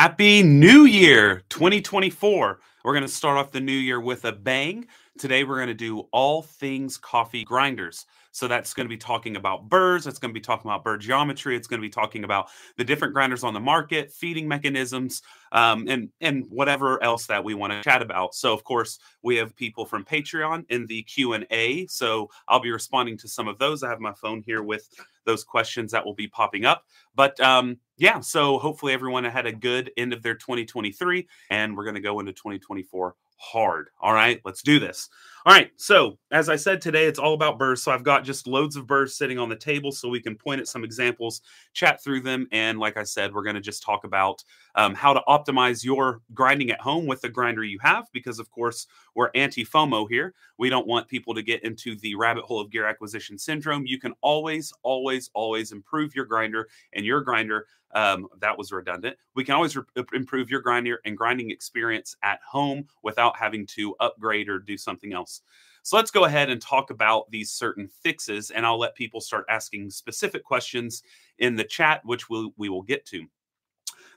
Happy New Year 2024. We're going to start off the new year with a bang. Today, we're going to do all things coffee grinders. So that's going to be talking about burrs. It's going to be talking about burr geometry. It's going to be talking about the different grinders on the market, feeding mechanisms, um, and and whatever else that we want to chat about. So of course we have people from Patreon in the Q and A. So I'll be responding to some of those. I have my phone here with those questions that will be popping up. But um, yeah, so hopefully everyone had a good end of their 2023, and we're going to go into 2024 hard. All right, let's do this. All right, so as I said today, it's all about burrs. So I've got just loads of burrs sitting on the table so we can point at some examples, chat through them. And like I said, we're going to just talk about um, how to optimize your grinding at home with the grinder you have, because of course, we're anti FOMO here. We don't want people to get into the rabbit hole of gear acquisition syndrome. You can always, always, always improve your grinder and your grinder um, that was redundant. We can always re- improve your grinder and grinding experience at home without having to upgrade or do something else. So let's go ahead and talk about these certain fixes, and I'll let people start asking specific questions in the chat, which we'll, we will get to.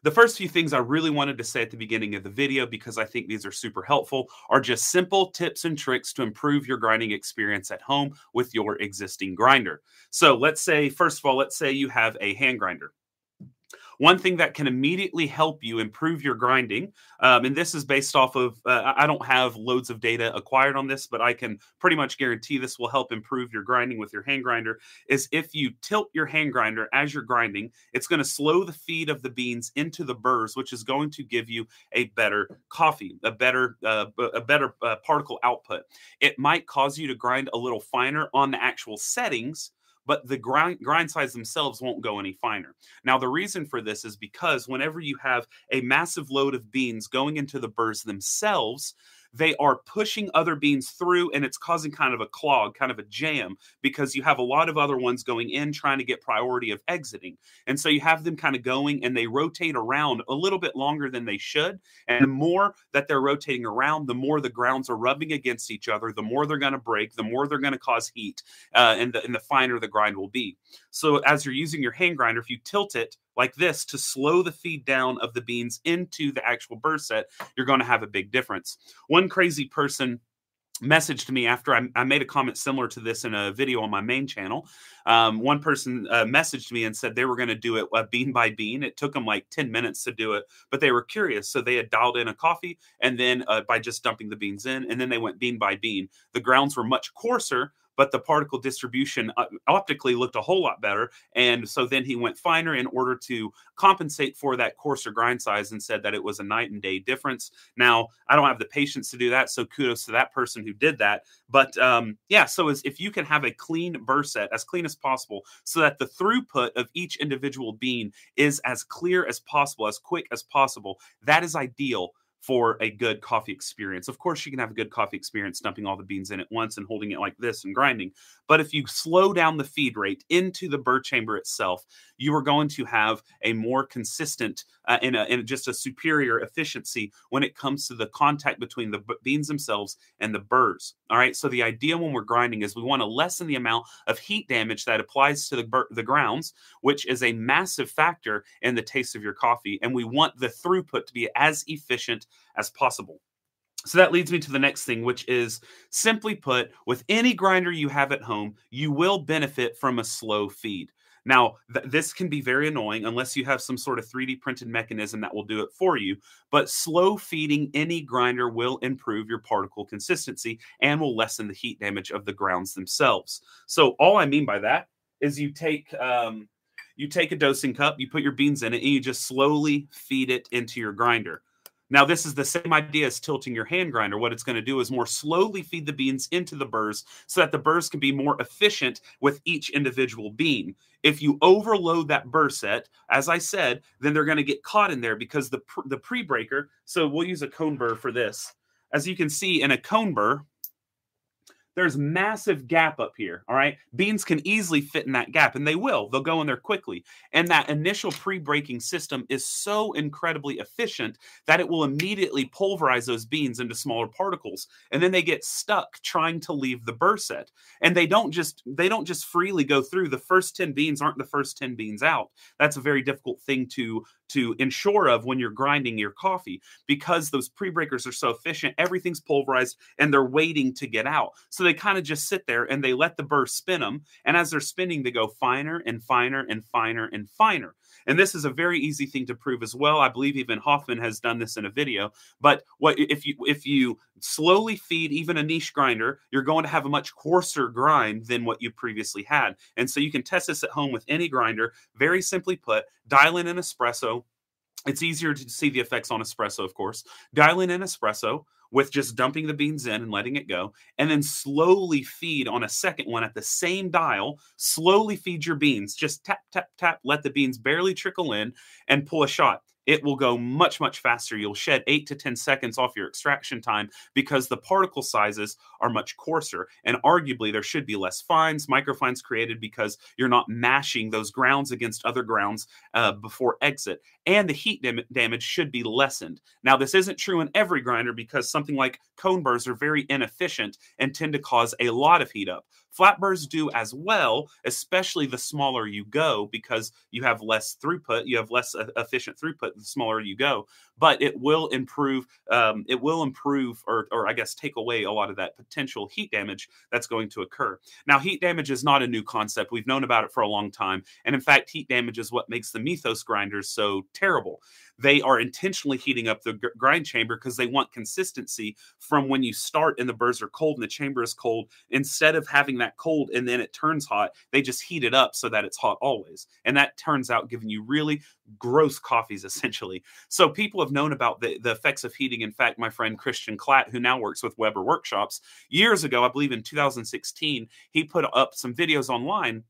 The first few things I really wanted to say at the beginning of the video, because I think these are super helpful, are just simple tips and tricks to improve your grinding experience at home with your existing grinder. So let's say, first of all, let's say you have a hand grinder. One thing that can immediately help you improve your grinding, um, and this is based off of, uh, I don't have loads of data acquired on this, but I can pretty much guarantee this will help improve your grinding with your hand grinder. Is if you tilt your hand grinder as you're grinding, it's going to slow the feed of the beans into the burrs, which is going to give you a better coffee, a better, uh, a better uh, particle output. It might cause you to grind a little finer on the actual settings but the grind, grind size themselves won't go any finer. Now, the reason for this is because whenever you have a massive load of beans going into the burrs themselves, they are pushing other beans through and it's causing kind of a clog, kind of a jam, because you have a lot of other ones going in trying to get priority of exiting. And so you have them kind of going and they rotate around a little bit longer than they should. And the more that they're rotating around, the more the grounds are rubbing against each other, the more they're going to break, the more they're going to cause heat, uh, and, the, and the finer the grind will be. So as you're using your hand grinder, if you tilt it like this to slow the feed down of the beans into the actual burr set, you're going to have a big difference. One crazy person messaged me after I, I, made a comment similar to this in a video on my main channel. Um, one person uh, messaged me and said they were going to do it uh, bean by bean. It took them like 10 minutes to do it, but they were curious. So they had dialed in a coffee and then uh, by just dumping the beans in, and then they went bean by bean. The grounds were much coarser, but the particle distribution uh, optically looked a whole lot better. And so then he went finer in order to compensate for that coarser grind size and said that it was a night and day difference. Now, I don't have the patience to do that. So kudos to that person who did that. But um, yeah, so as if you can have a clean burr set, as clean as possible, so that the throughput of each individual bean is as clear as possible, as quick as possible, that is ideal for a good coffee experience. Of course, you can have a good coffee experience dumping all the beans in at once and holding it like this and grinding. But if you slow down the feed rate into the burr chamber itself, you are going to have a more consistent uh, and, a, just a superior efficiency when it comes to the contact between the beans themselves and the burrs. All right. So the idea when we're grinding is we want to lessen the amount of heat damage that applies to the bur- the grounds, which is a massive factor in the taste of your coffee, and we want the throughput to be as efficient as possible. So that leads me to the next thing, which is simply put, with any grinder you have at home, you will benefit from a slow feed. Now, th- this can be very annoying unless you have some sort of 3D printed mechanism that will do it for you. But slow feeding any grinder will improve your particle consistency and will lessen the heat damage of the grounds themselves. So, all I mean by that is you take um, you take a dosing cup, you put your beans in it, and you just slowly feed it into your grinder. Now, this is the same idea as tilting your hand grinder. What it's going to do is more slowly feed the beans into the burrs so that the burrs can be more efficient with each individual bean. If you overload that burr set, as I said, then they're going to get caught in there because the, the pre breaker. So we'll use a cone burr for this. As you can see in a cone burr, there's massive gap up here. All right. Beans can easily fit in that gap and they will. They'll go in there quickly. And that initial pre breaking system is so incredibly efficient that it will immediately pulverize those beans into smaller particles. And then they get stuck trying to leave the burr set. And they don't just they don't just freely go through. The first 10 beans aren't the first 10 beans out. That's a very difficult thing to to ensure of when you're grinding your coffee because those pre-breakers are so efficient everything's pulverized and they're waiting to get out. So they kind of just sit there and they let the burr spin them and as they're spinning they go finer and finer and finer and finer and this is a very easy thing to prove as well. I believe even Hoffmann has done this in a video. But what if you if you slowly feed even a niche grinder you're going to have a much coarser grind than what you previously had. And so you can test this at home with any grinder. Very simply put dial in an espresso. It's easier to see the effects on espresso, of course. Dial in an espresso with just dumping the beans in and letting it go, and then slowly feed on a second one at the same dial. Slowly feed your beans. Just tap, tap, tap, let the beans barely trickle in and pull a shot it will go much, much faster. You'll shed eight to 10 seconds off your extraction time because the particle sizes are much coarser. And arguably, there should be less fines, microfines created because you're not mashing those grounds against other grounds uh, before exit. And the heat dam- damage should be lessened. Now, this isn't true in every grinder because something like cone burrs are very inefficient and tend to cause a lot of heat up. Flat burrs do as well, especially the smaller you go because you have less throughput, you have less uh, efficient throughput the smaller you go. But it will improve. Um, it will improve, or, or I guess take away a lot of that potential heat damage that's going to occur. Now, heat damage is not a new concept. We've known about it for a long time, and in fact, heat damage is what makes the Mythos grinders so terrible they are intentionally heating up the grind chamber because they want consistency from when you start and the burrs are cold and the chamber is cold. Instead of having that cold and then it turns hot, they just heat it up so that it's hot always. And that turns out giving you really gross coffees essentially. So people have known about the, the effects of heating. In fact, my friend Christian Klatt, who now works with Weber Workshops, years ago, I believe in 2016, he put up some videos online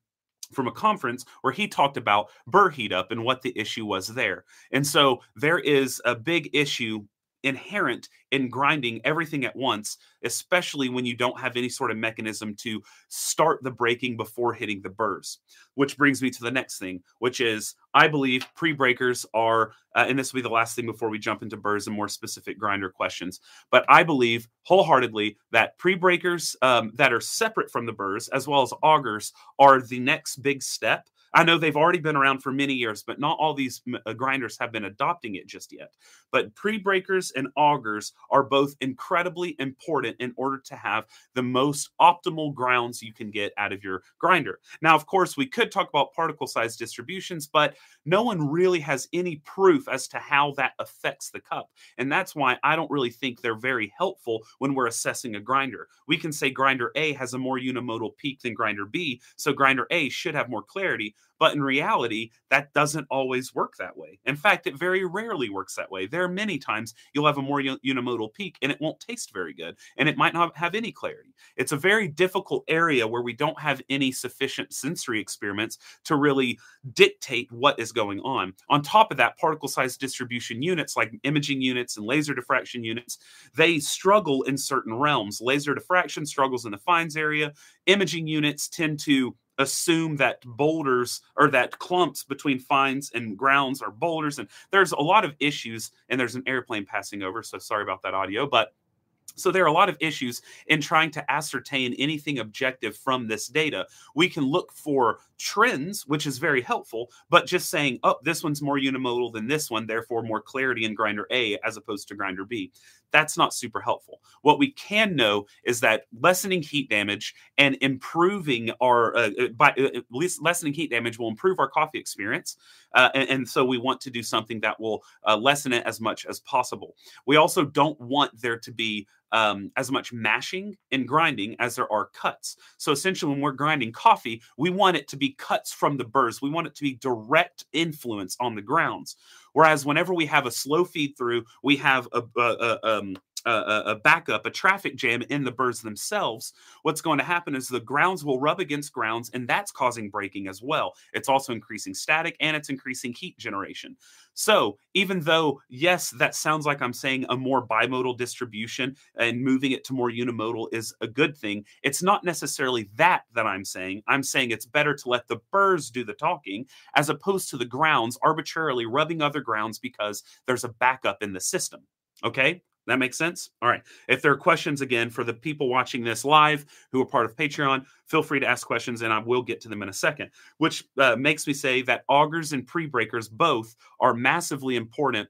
from a conference where he talked about burr heat up and what the issue was there. And so there is a big issue inherent in grinding everything at once, especially when you don't have any sort of mechanism to start the breaking before hitting the burrs. Which brings me to the next thing, which is I believe pre breakers are, uh, and this will be the last thing before we jump into burrs and more specific grinder questions. But I believe wholeheartedly that pre breakers um, that are separate from the burrs, as well as augers, are the next big step I know they've already been around for many years, but not all these uh, grinders have been adopting it just yet. But pre breakers and augers are both incredibly important in order to have the most optimal grounds you can get out of your grinder. Now, of course, we could talk about particle size distributions, but no one really has any proof as to how that affects the cup. And that's why I don't really think they're very helpful when we're assessing a grinder. We can say grinder A has a more unimodal peak than grinder B, so grinder A should have more clarity. But in reality, that doesn't always work that way. In fact, it very rarely works that way. There are many times you'll have a more unimodal peak and it won't taste very good and it might not have any clarity. It's a very difficult area where we don't have any sufficient sensory experiments to really dictate what is going on. On top of that, particle size distribution units like imaging units and laser diffraction units, they struggle in certain realms. Laser diffraction struggles in the fines area. Imaging units tend to assume that boulders or that clumps between fines and grounds are boulders. And there's a lot of issues and there's an airplane passing over so sorry about that audio but so there are a lot of issues in trying to ascertain anything objective from this data. We can look for trends, which is very helpful, but just saying, oh, this one's more unimodal than this one, therefore more clarity in grinder A as opposed to grinder B. That's not super helpful. What we can know is that lessening heat damage and improving our, uh, uh by uh, at least lessening heat damage will improve our coffee experience. Uh, and, and, so we want to do something that will uh, lessen it as much as possible. We also don't want there to be um, as much mashing and grinding as there are cuts. So essentially, when we're grinding coffee, we want it to be cuts from the burrs. We want it to be direct influence on the grounds. Whereas whenever we have a slow feed through, we have a, a, a um, a, a, backup, a traffic jam in the burrs themselves, what's going to happen is the grounds will rub against grounds, and that's causing breaking as well. It's also increasing static and it's increasing heat generation. So, even though, yes, that sounds like I'm saying a more bimodal distribution and moving it to more unimodal is a good thing, it's not necessarily that that I'm saying. I'm saying it's better to let the burrs do the talking as opposed to the grounds arbitrarily rubbing other grounds because there's a backup in the system. Okay. That makes sense? All right. If there are questions, again, for the people watching this live who are part of Patreon, feel free to ask questions and I will get to them in a second, which uh, makes me say that augers and pre breakers both are massively important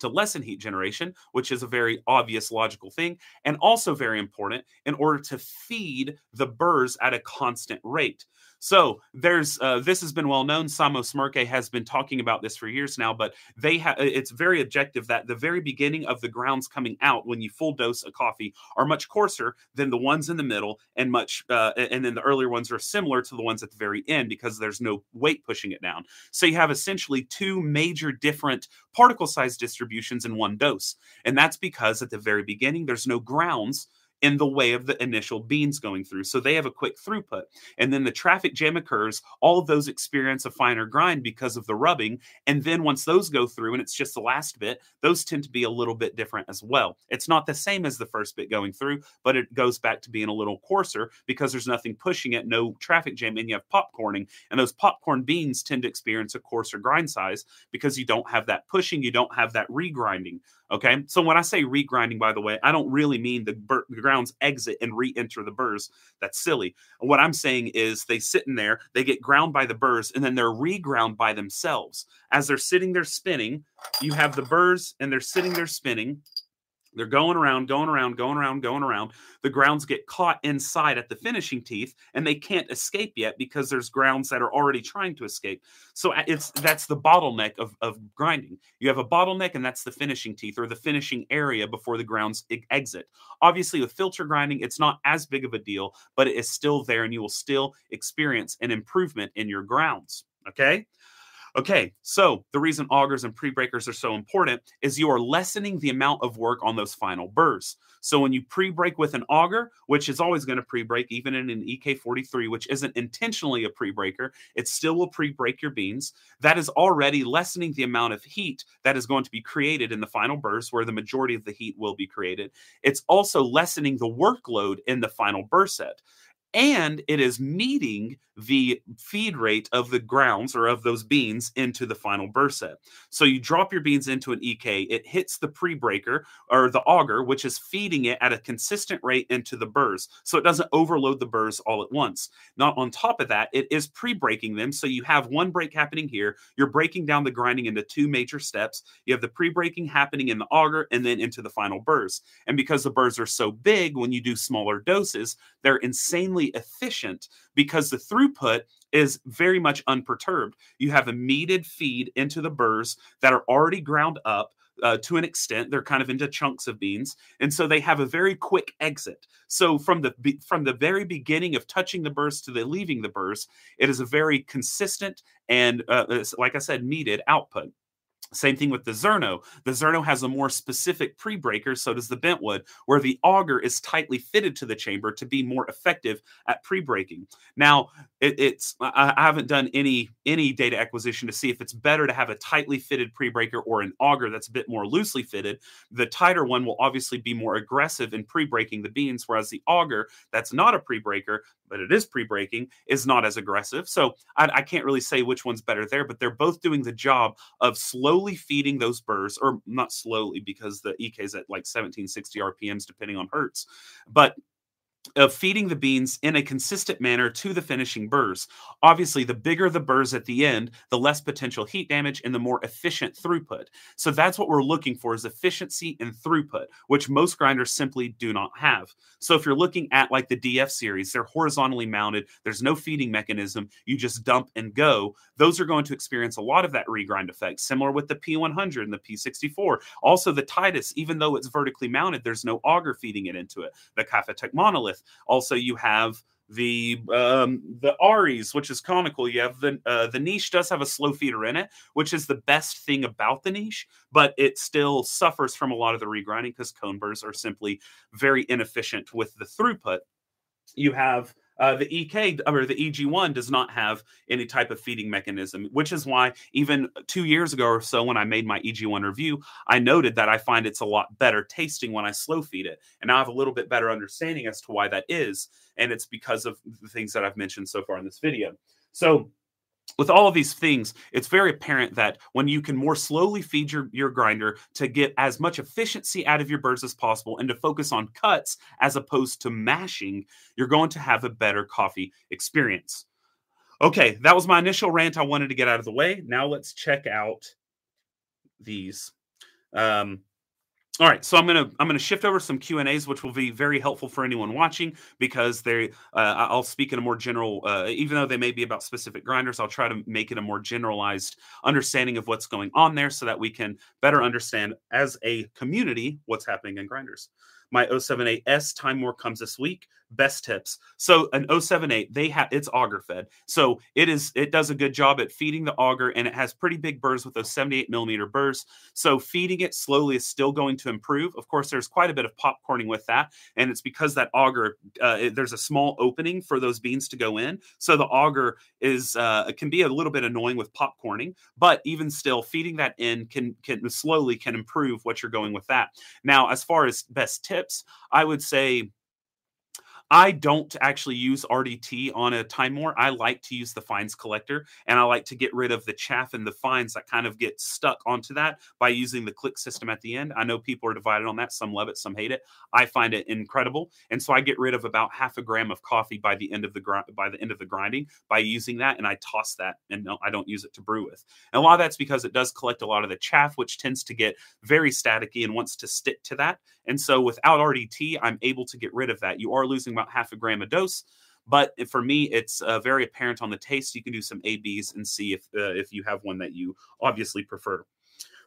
to lessen heat generation, which is a very obvious logical thing, and also very important in order to feed the burrs at a constant rate. So there's uh, this has been well known. Samo Smrke has been talking about this for years now, but they have it's very objective that the very beginning of the grounds coming out when you full dose a coffee are much coarser than the ones in the middle, and much uh, and then the earlier ones are similar to the ones at the very end because there's no weight pushing it down. So you have essentially two major different particle size distributions in one dose, and that's because at the very beginning there's no grounds in the way of the initial beans going through. So they have a quick throughput. And then the traffic jam occurs. All of those experience a finer grind because of the rubbing. And then once those go through and it's just the last bit, those tend to be a little bit different as well. It's not the same as the first bit going through, but it goes back to being a little coarser because there's nothing pushing it, no traffic jam, and you have popcorning. And those popcorn beans tend to experience a coarser grind size because you don't have that pushing, you don't have that regrinding. Okay. So when I say regrinding, by the way, I don't really mean the, bur- the grounds exit and re enter the burrs. That's silly. What I'm saying is they sit in there, they get ground by the burrs, and then they're reground by themselves. As they're sitting there spinning, you have the burrs and they're sitting there spinning. They're going around, going around, going around, going around. The grounds get caught inside at the finishing teeth, and they can't escape yet because there's grounds that are already trying to escape. So it's that's the bottleneck of, of grinding. You have a bottleneck, and that's the finishing teeth or the finishing area before the grounds exit. Obviously, with filter grinding, it's not as big of a deal, but it is still there, and you will still experience an improvement in your grounds. Okay. Okay, so the reason augers and pre-breakers are so important is you are lessening the amount of work on those final burrs. So when you pre-break with an auger, which is always going to pre-break, even in an EK43, which isn't intentionally a pre-breaker, it still will pre-break your beans. That is already lessening the amount of heat that is going to be created in the final burrs, where the majority of the heat will be created. It's also lessening the workload in the final burr set and it is meeting the feed rate of the grounds or of those beans into the final burr set. So you drop your beans into an EK, it hits the pre-breaker or the auger, which is feeding it at a consistent rate into the burrs. So it doesn't overload the burrs all at once. Not on top of that, it is pre-breaking them. So you have one break happening here. You're breaking down the grinding into two major steps. You have the pre-breaking happening in the auger and then into the final burrs. And because the burrs are so big, when you do smaller doses, they're insanely efficient because the throughput is very much unperturbed. You have a metered feed into the burrs that are already ground up. Uh, to an extent, they're kind of into chunks of beans, and so they have a very quick exit. So from the from the very beginning of touching the burrs to the leaving the burrs, it is a very consistent and, uh, like I said, metered output. Same thing with the Zerno. The Zerno has a more specific pre-breaker, so does the Bentwood, where the auger is tightly fitted to the chamber to be more effective at pre-breaking. Now, it, it's I, haven't done any any data acquisition to see if it's better to have a tightly fitted pre-breaker or an auger that's a bit more loosely fitted. The tighter one will obviously be more aggressive in pre-breaking the beans, whereas the auger that's not a pre-breaker but it is pre-breaking is not as aggressive. So I, I can't really say which one's better there, but they're both doing the job of slowly feeding those burrs, or not slowly because the EK is at like 1760 RPMs depending on hertz, but of feeding the beans in a consistent manner to the finishing burrs. Obviously, the bigger the burrs at the end, the less potential heat damage and the more efficient throughput. So that's what we're looking for is efficiency and throughput, which most grinders simply do not have. So if you're looking at like the DF series, they're horizontally mounted, there's no feeding mechanism, you just dump and go. Those are going to experience a lot of that regrind effect, similar with the P100 and the P64. Also the Titus, even though it's vertically mounted, there's no auger feeding it into it. The Kafatek monolith also, you have the um, the Aries, which is conical. You have the uh, the niche does have a slow feeder in it, which is the best thing about the niche, but it still suffers from a lot of the regrinding because cone burrs are simply very inefficient with the throughput. You have uh, the EK or the EG1 does not have any type of feeding mechanism, which is why even two years ago or so, when I made my EG1 review, I noted that I find it's a lot better tasting when I slow feed it. And now I have a little bit better understanding as to why that is. And it's because of the things that I've mentioned so far in this video. So, with all of these things, it's very apparent that when you can more slowly feed your, your grinder to get as much efficiency out of your burrs as possible and to focus on cuts as opposed to mashing, you're going to have a better coffee experience. Okay, that was my initial rant I wanted to get out of the way. Now let's check out these. Um, all right, so I'm gonna I'm gonna shift over some Q and A's, which will be very helpful for anyone watching because they uh, I'll speak in a more general, uh, even though they may be about specific grinders, I'll try to make it a more generalized understanding of what's going on there, so that we can better understand as a community what's happening in grinders. My 078S Timemore comes this week best tips. So an 078, they have it's auger fed. So it is it does a good job at feeding the auger and it has pretty big burrs with those 78 millimeter burrs. So feeding it slowly is still going to improve. Of course, there's quite a bit of popcorning with that, and it's because that auger uh, it, there's a small opening for those beans to go in. So the auger is uh, can be a little bit annoying with popcorning, but even still, feeding that in can can slowly can improve what you're going with that. Now, as far as best tips, I would say I don't actually use RDT on a Timemore. I like to use the fines collector and I like to get rid of the chaff and the fines that kind of get stuck onto that by using the click system at the end. I know people are divided on that. Some love it, some hate it. I find it incredible. And so I get rid of about half a gram of coffee by the end of the gr- by the end of the grinding by using that and I toss that and no, I don't use it to brew with. And a lot of that's because it does collect a lot of the chaff which tends to get very staticky and wants to stick to that. And so without RDT, I'm able to get rid of that. You are losing about half a gram a dose. But for me, it's uh, very apparent on the taste. You can do some ABs and see if uh, if you have one that you obviously prefer.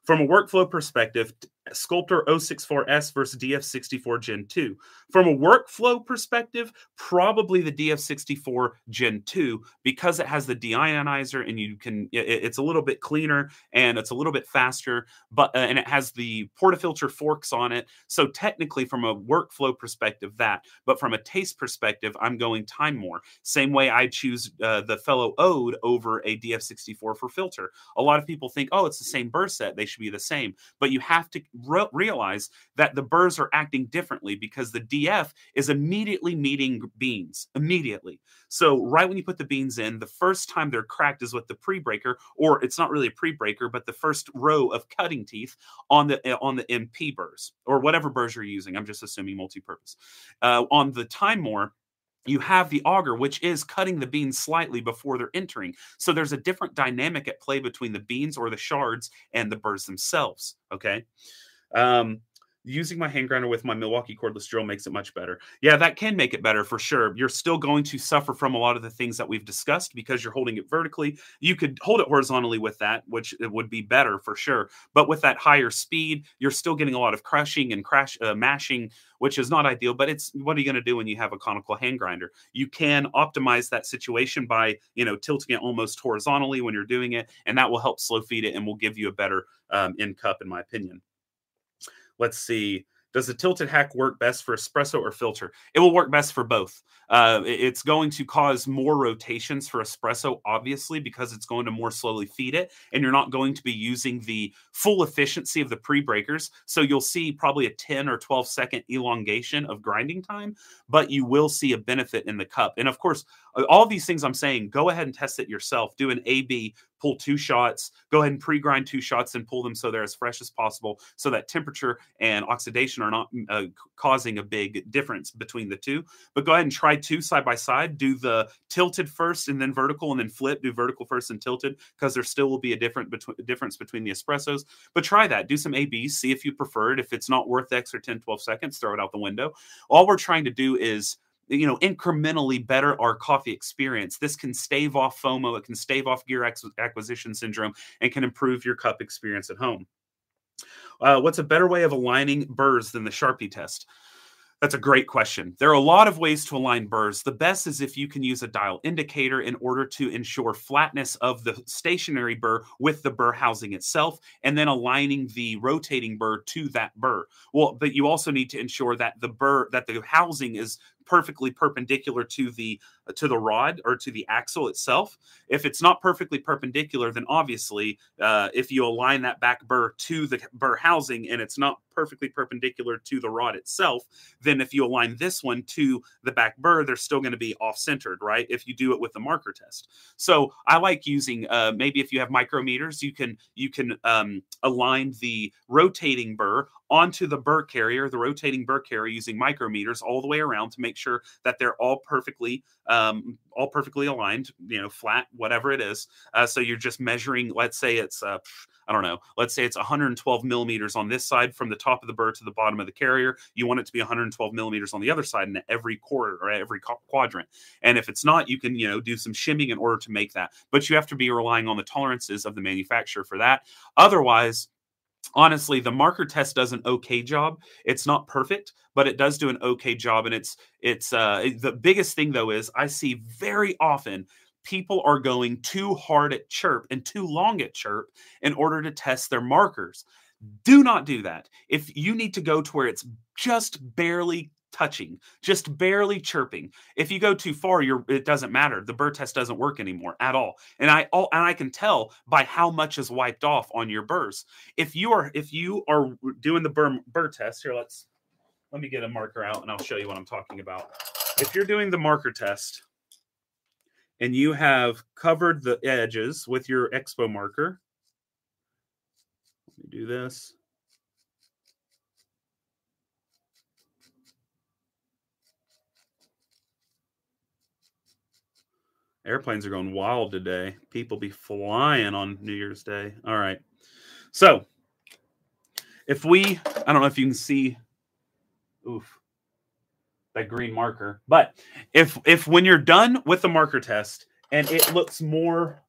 From a workflow perspective, Sculptor 064S versus DF64 Gen 2. From a workflow perspective, probably the DF64 Gen 2 because it has the deionizer and you can it's a little bit cleaner and it's a little bit faster, but uh, and it has the portafilter forks on it. So technically from a workflow perspective that, but from a taste perspective, I'm going Timemore. Same way I choose uh, the fellow Ode over a DF64 for filter. A lot of people think, "Oh, it's the same burr set, they should be the same." But you have to re- realize that the burrs are acting differently because the DF is immediately meeting beans immediately. So right when you put the beans in, the first time they're cracked is with the pre-breaker, or it's not really a pre-breaker, but the first row of cutting teeth on the eh, on the MP burrs or whatever burrs you're using. I'm just assuming multi-purpose. Uh, on the Timemore you have the auger, which is cutting the beans slightly before they're entering. So there's a different dynamic at play between the beans or the shards and the burrs themselves. Okay. Um, using my hand grinder with my Milwaukee cordless drill makes it much better. Yeah, that can make it better for sure. You're still going to suffer from a lot of the things that we've discussed because you're holding it vertically. You could hold it horizontally with that, which it would be better for sure. But with that higher speed, you're still getting a lot of crushing and crash uh, mashing, which is not ideal. But it's what are you going to do when you have a conical hand grinder? You can optimize that situation by you know tilting it almost horizontally when you're doing it, and that will help slow feed it and will give you a better um, in cup, in my opinion. Let's see. Does the tilted hack work best for espresso or filter? It will work best for both. Uh, it's going to cause more rotations for espresso, obviously, because it's going to more slowly feed it, and you're not going to be using the full efficiency of the pre breakers. So you'll see probably a 10 or 12 second elongation of grinding time, but you will see a benefit in the cup. And of course, all these things I'm saying, go ahead and test it yourself. Do an AB, pull two shots, go ahead and pre grind two shots and pull them so they're as fresh as possible so that temperature and oxidation are not uh, causing a big difference between the two. But go ahead and try two side by side. Do the tilted first and then vertical and then flip. Do vertical first and tilted because there still will be a different difference between the espressos. But try that. Do some ABs. See if you prefer it. If it's not worth the extra 10, 12 seconds, throw it out the window. All we're trying to do is you know incrementally better our coffee experience this can stave off fomo it can stave off gear acquisition syndrome and can improve your cup experience at home uh, what's a better way of aligning burrs than the sharpie test That's a great question. There are a lot of ways to align burrs. The best is if you can use a dial indicator in order to ensure flatness of the stationary burr with the burr housing itself, and then aligning the rotating burr to that burr. Well, but you also need to ensure that the burr that the housing is perfectly perpendicular to the to the rod or to the axle itself. If it's not perfectly perpendicular, then obviously, uh, if you align that back burr to the burr housing and it's not perfectly perpendicular to the rod itself, then if you align this one to the back burr, they're still going to be off centered, right? If you do it with the marker test. So I like using uh, maybe if you have micrometers, you can you can um, align the rotating burr onto the burr carrier, the rotating burr carrier using micrometers all the way around to make sure that they're all perfectly um, all perfectly aligned, you know, flat, whatever it is. Uh, so you're just measuring, let's say it's, uh, I don't know, let's say it's 112 millimeters on this side from the top of the burr to the bottom of the carrier. You want it to be 112 millimeters on the other side in every quarter or every quadrant. And if it's not, you can, you know, do some shimming in order to make that. But you have to be relying on the tolerances of the manufacturer for that. Otherwise, honestly the marker test does an okay job. It's not perfect but it does do an okay job and it's it's uh the biggest thing though is i see very often people are going too hard at chirp and too long at chirp in order to test their markers. Do not do that. If you need to go to where it's just barely touching, just barely chirping. If you go too far, you're it doesn't matter. The burr test doesn't work anymore at all. And I all and I can tell by how much is wiped off on your burrs. If you are if you are doing the burr burr test, here let's let me get a marker out and I'll show you what I'm talking about. If you're doing the marker test and you have covered the edges with your expo marker, let me do this. Airplanes are going wild today. People be flying on New Year's Day. All right. So, if we, I don't know if you can see, oof, that green marker, but if if when you're done with the marker test and it looks more,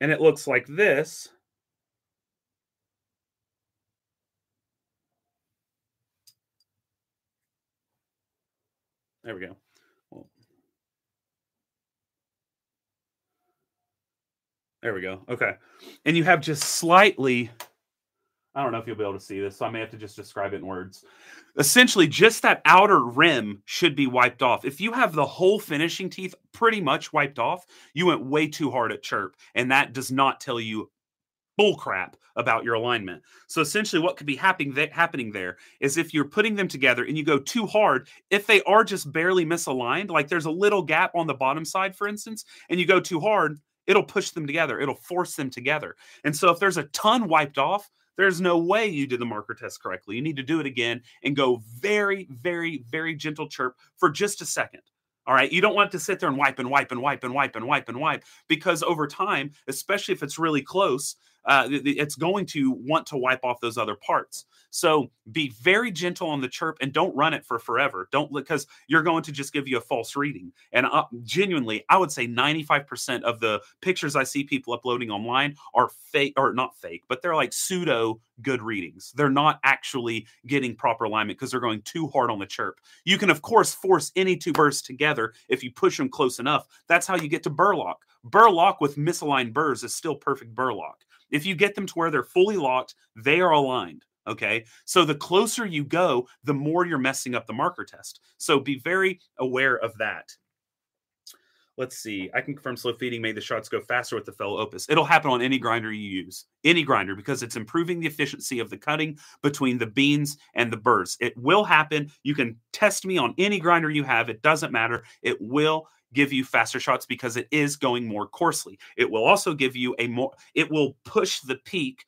and it looks like this, there we go. There we go. Okay. And you have just slightly, I don't know if you'll be able to see this, so I may have to just describe it in words. Essentially, just that outer rim should be wiped off. If you have the whole finishing teeth pretty much wiped off, you went way too hard at chirp. And that does not tell you bull crap about your alignment. So essentially what could be happening happening there is if you're putting them together and you go too hard, if they are just barely misaligned, like there's a little gap on the bottom side for instance, and you go too hard, it'll push them together. It'll force them together. And so if there's a ton wiped off, there's no way you did the marker test correctly. You need to do it again and go very, very, very gentle chirp for just a second. All right. You don't want to sit there and wipe and wipe and wipe and wipe and wipe and wipe because over time, especially if it's really close, uh, it's going to want to wipe off those other parts. So be very gentle on the chirp and don't run it for forever. Don't because you're going to just give you a false reading. And uh, genuinely, I would say 95% of the pictures I see people uploading online are fake or not fake, but they're like pseudo good readings. They're not actually getting proper alignment because they're going too hard on the chirp. You can, of course, force any two burrs together if you push them close enough. That's how you get to burlock. Burlock with misaligned burrs is still perfect burr lock. If you get them to where they're fully locked, they are aligned. Okay. So the closer you go, the more you're messing up the marker test. So be very aware of that. Let's see. I can confirm slow feeding made the shots go faster with the fellow Opus. It'll happen on any grinder you use, any grinder, because it's improving the efficiency of the cutting between the beans and the burrs. It will happen. You can test me on any grinder you have. It doesn't matter. It will give you faster shots because it is going more coarsely. It will also give you a more, it will push the peak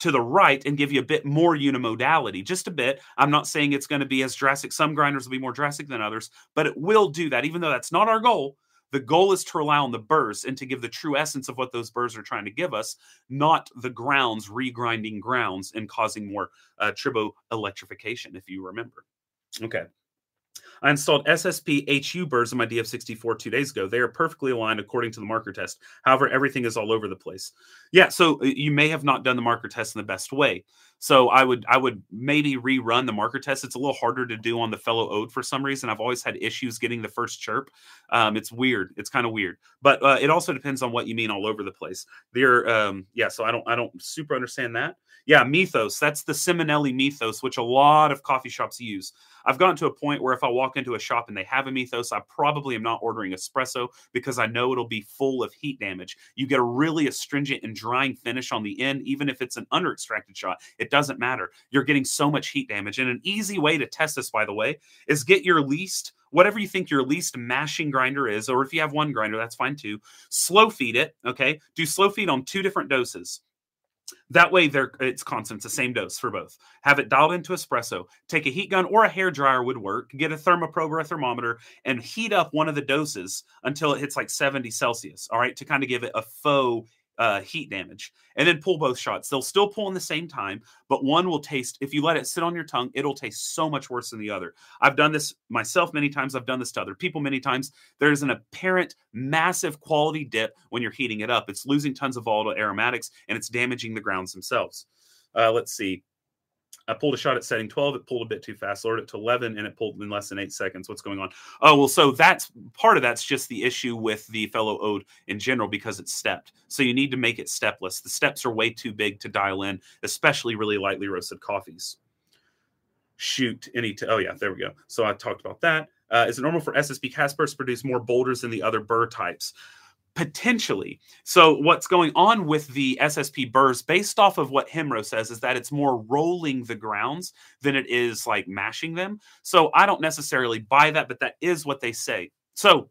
to the right and give you a bit more unimodality, just a bit. I'm not saying it's going to be as drastic. Some grinders will be more drastic than others, but it will do that, even though that's not our goal. The goal is to rely on the burrs and to give the true essence of what those burrs are trying to give us, not the grounds regrinding grounds and causing more uh, tribo electrification, if you remember. Okay. I installed SSP HU burrs in my DF64 two days ago. They are perfectly aligned according to the marker test. However, everything is all over the place. Yeah, so uh, you may have not done the marker test in the best way. So I would I would maybe rerun the marker test. It's a little harder to do on the fellow ode for some reason. I've always had issues getting the first chirp. Um, it's weird. It's kind of weird, but uh, it also depends on what you mean all over the place. There, um, yeah. So I don't I don't super understand that. Yeah, Mythos. That's the Simonelli Mythos, which a lot of coffee shops use. I've gotten to a point where if I walk into a shop and they have a Mythos, I probably am not ordering espresso because I know it'll be full of heat damage. You get a really astringent and drying finish on the end, even if it's an under extracted shot. It doesn't matter. You're getting so much heat damage. And an easy way to test this, by the way, is get your least whatever you think your least mashing grinder is, or if you have one grinder, that's fine too. Slow feed it. Okay. Do slow feed on two different doses. That way, they're it's constant. It's the same dose for both. Have it dialed into espresso. Take a heat gun or a hair dryer would work. Get a thermoprobe or a thermometer and heat up one of the doses until it hits like 70 Celsius. All right, to kind of give it a faux uh, heat damage, and then pull both shots. They'll still pull in the same time, but one will taste, if you let it sit on your tongue, it'll taste so much worse than the other. I've done this myself many times. I've done this to other people many times. There's an apparent massive quality dip when you're heating it up. It's losing tons of volatile aromatics and it's damaging the grounds themselves. Uh, let's see. I pulled a shot at setting 12. It pulled a bit too fast. Lowered it to 11 and it pulled in less than eight seconds. What's going on? Oh, well, so that's part of that's just the issue with the fellow ode in general because it's stepped. So you need to make it stepless. The steps are way too big to dial in, especially really lightly roasted coffees. Shoot, any, t- oh, yeah, there we go. So I talked about that. Uh, is it normal for SSP cast burrs to produce more boulders than the other burr types? Potentially. So what's going on with the SSP burrs, based off of what Hemro says, is that it's more rolling the grounds than it is like mashing them. So I don't necessarily buy that, but that is what they say. So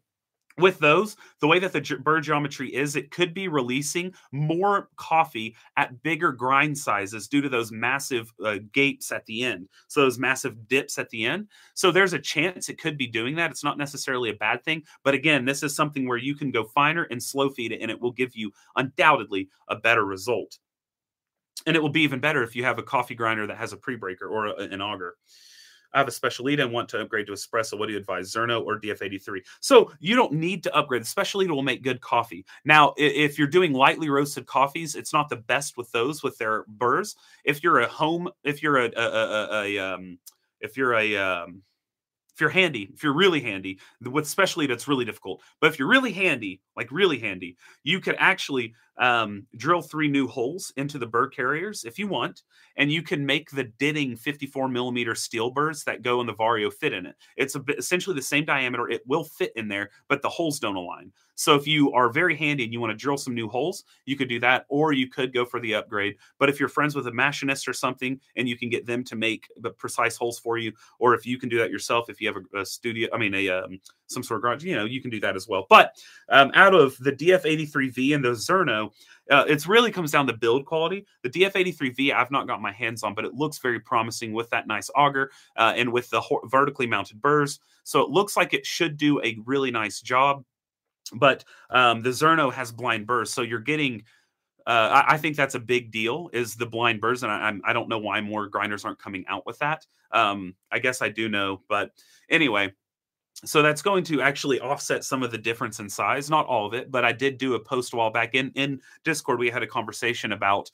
with those, the way that the burr geometry is, it could be releasing more coffee at bigger grind sizes due to those massive uh, gapes at the end. So those massive dips at the end. So there's a chance it could be doing that. It's not necessarily a bad thing, but again, this is something where you can go finer and slow feed it, and it will give you undoubtedly a better result. And it will be even better if you have a coffee grinder that has a pre-breaker or a, an auger. I have a Specialita and want to upgrade to espresso. What do you advise, Zerno or DF83? So you don't need to upgrade. The Specialita will make good coffee. Now, if you're doing lightly roasted coffees, it's not the best with those with their burrs. If you're a home, if you're a, a, a, a um, if you're a um, if you're handy, if you're really handy, with especially that's really difficult. But if you're really handy, like really handy, you could actually um, drill three new holes into the burr carriers if you want, and you can make the Ditting 54 millimeter steel burrs that go in the Vario fit in it. It's a essentially the same diameter. It will fit in there, but the holes don't align. So if you are very handy and you want to drill some new holes, you could do that, or you could go for the upgrade. But if you're friends with a machinist or something, and you can get them to make the precise holes for you, or if you can do that yourself, if you have a, a studio, I mean a um, some sort of garage, you know, you can do that as well. But um, out of the DF83V and the Zerno, uh, it really comes down to build quality. The DF83V I've not got my hands on, but it looks very promising with that nice auger uh, and with the ho- vertically mounted burrs. So it looks like it should do a really nice job. But um, the Zerno has blind burrs, so you're getting. Uh, I, think that's a big deal. Is the blind burrs, and I, I don't know why more grinders aren't coming out with that. Um, I guess I do know, but anyway, so that's going to actually offset some of the difference in size not all of it but i did do a post a while back in in discord we had a conversation about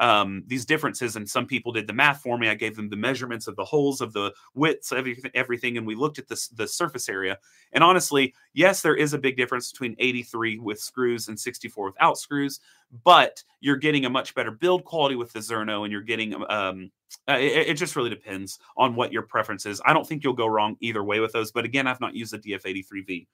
um, these differences and some people did the math for me i gave them the measurements of the holes of the widths everything, everything and we looked at this the surface area and honestly yes there is a big difference between 83 with screws and 64 without screws but you're getting a much better build quality with the zerno and you're getting um, uh, it, it, just really depends on what your preference is. I don't think you'll go wrong either way with those. But again, I've not used the DF83V.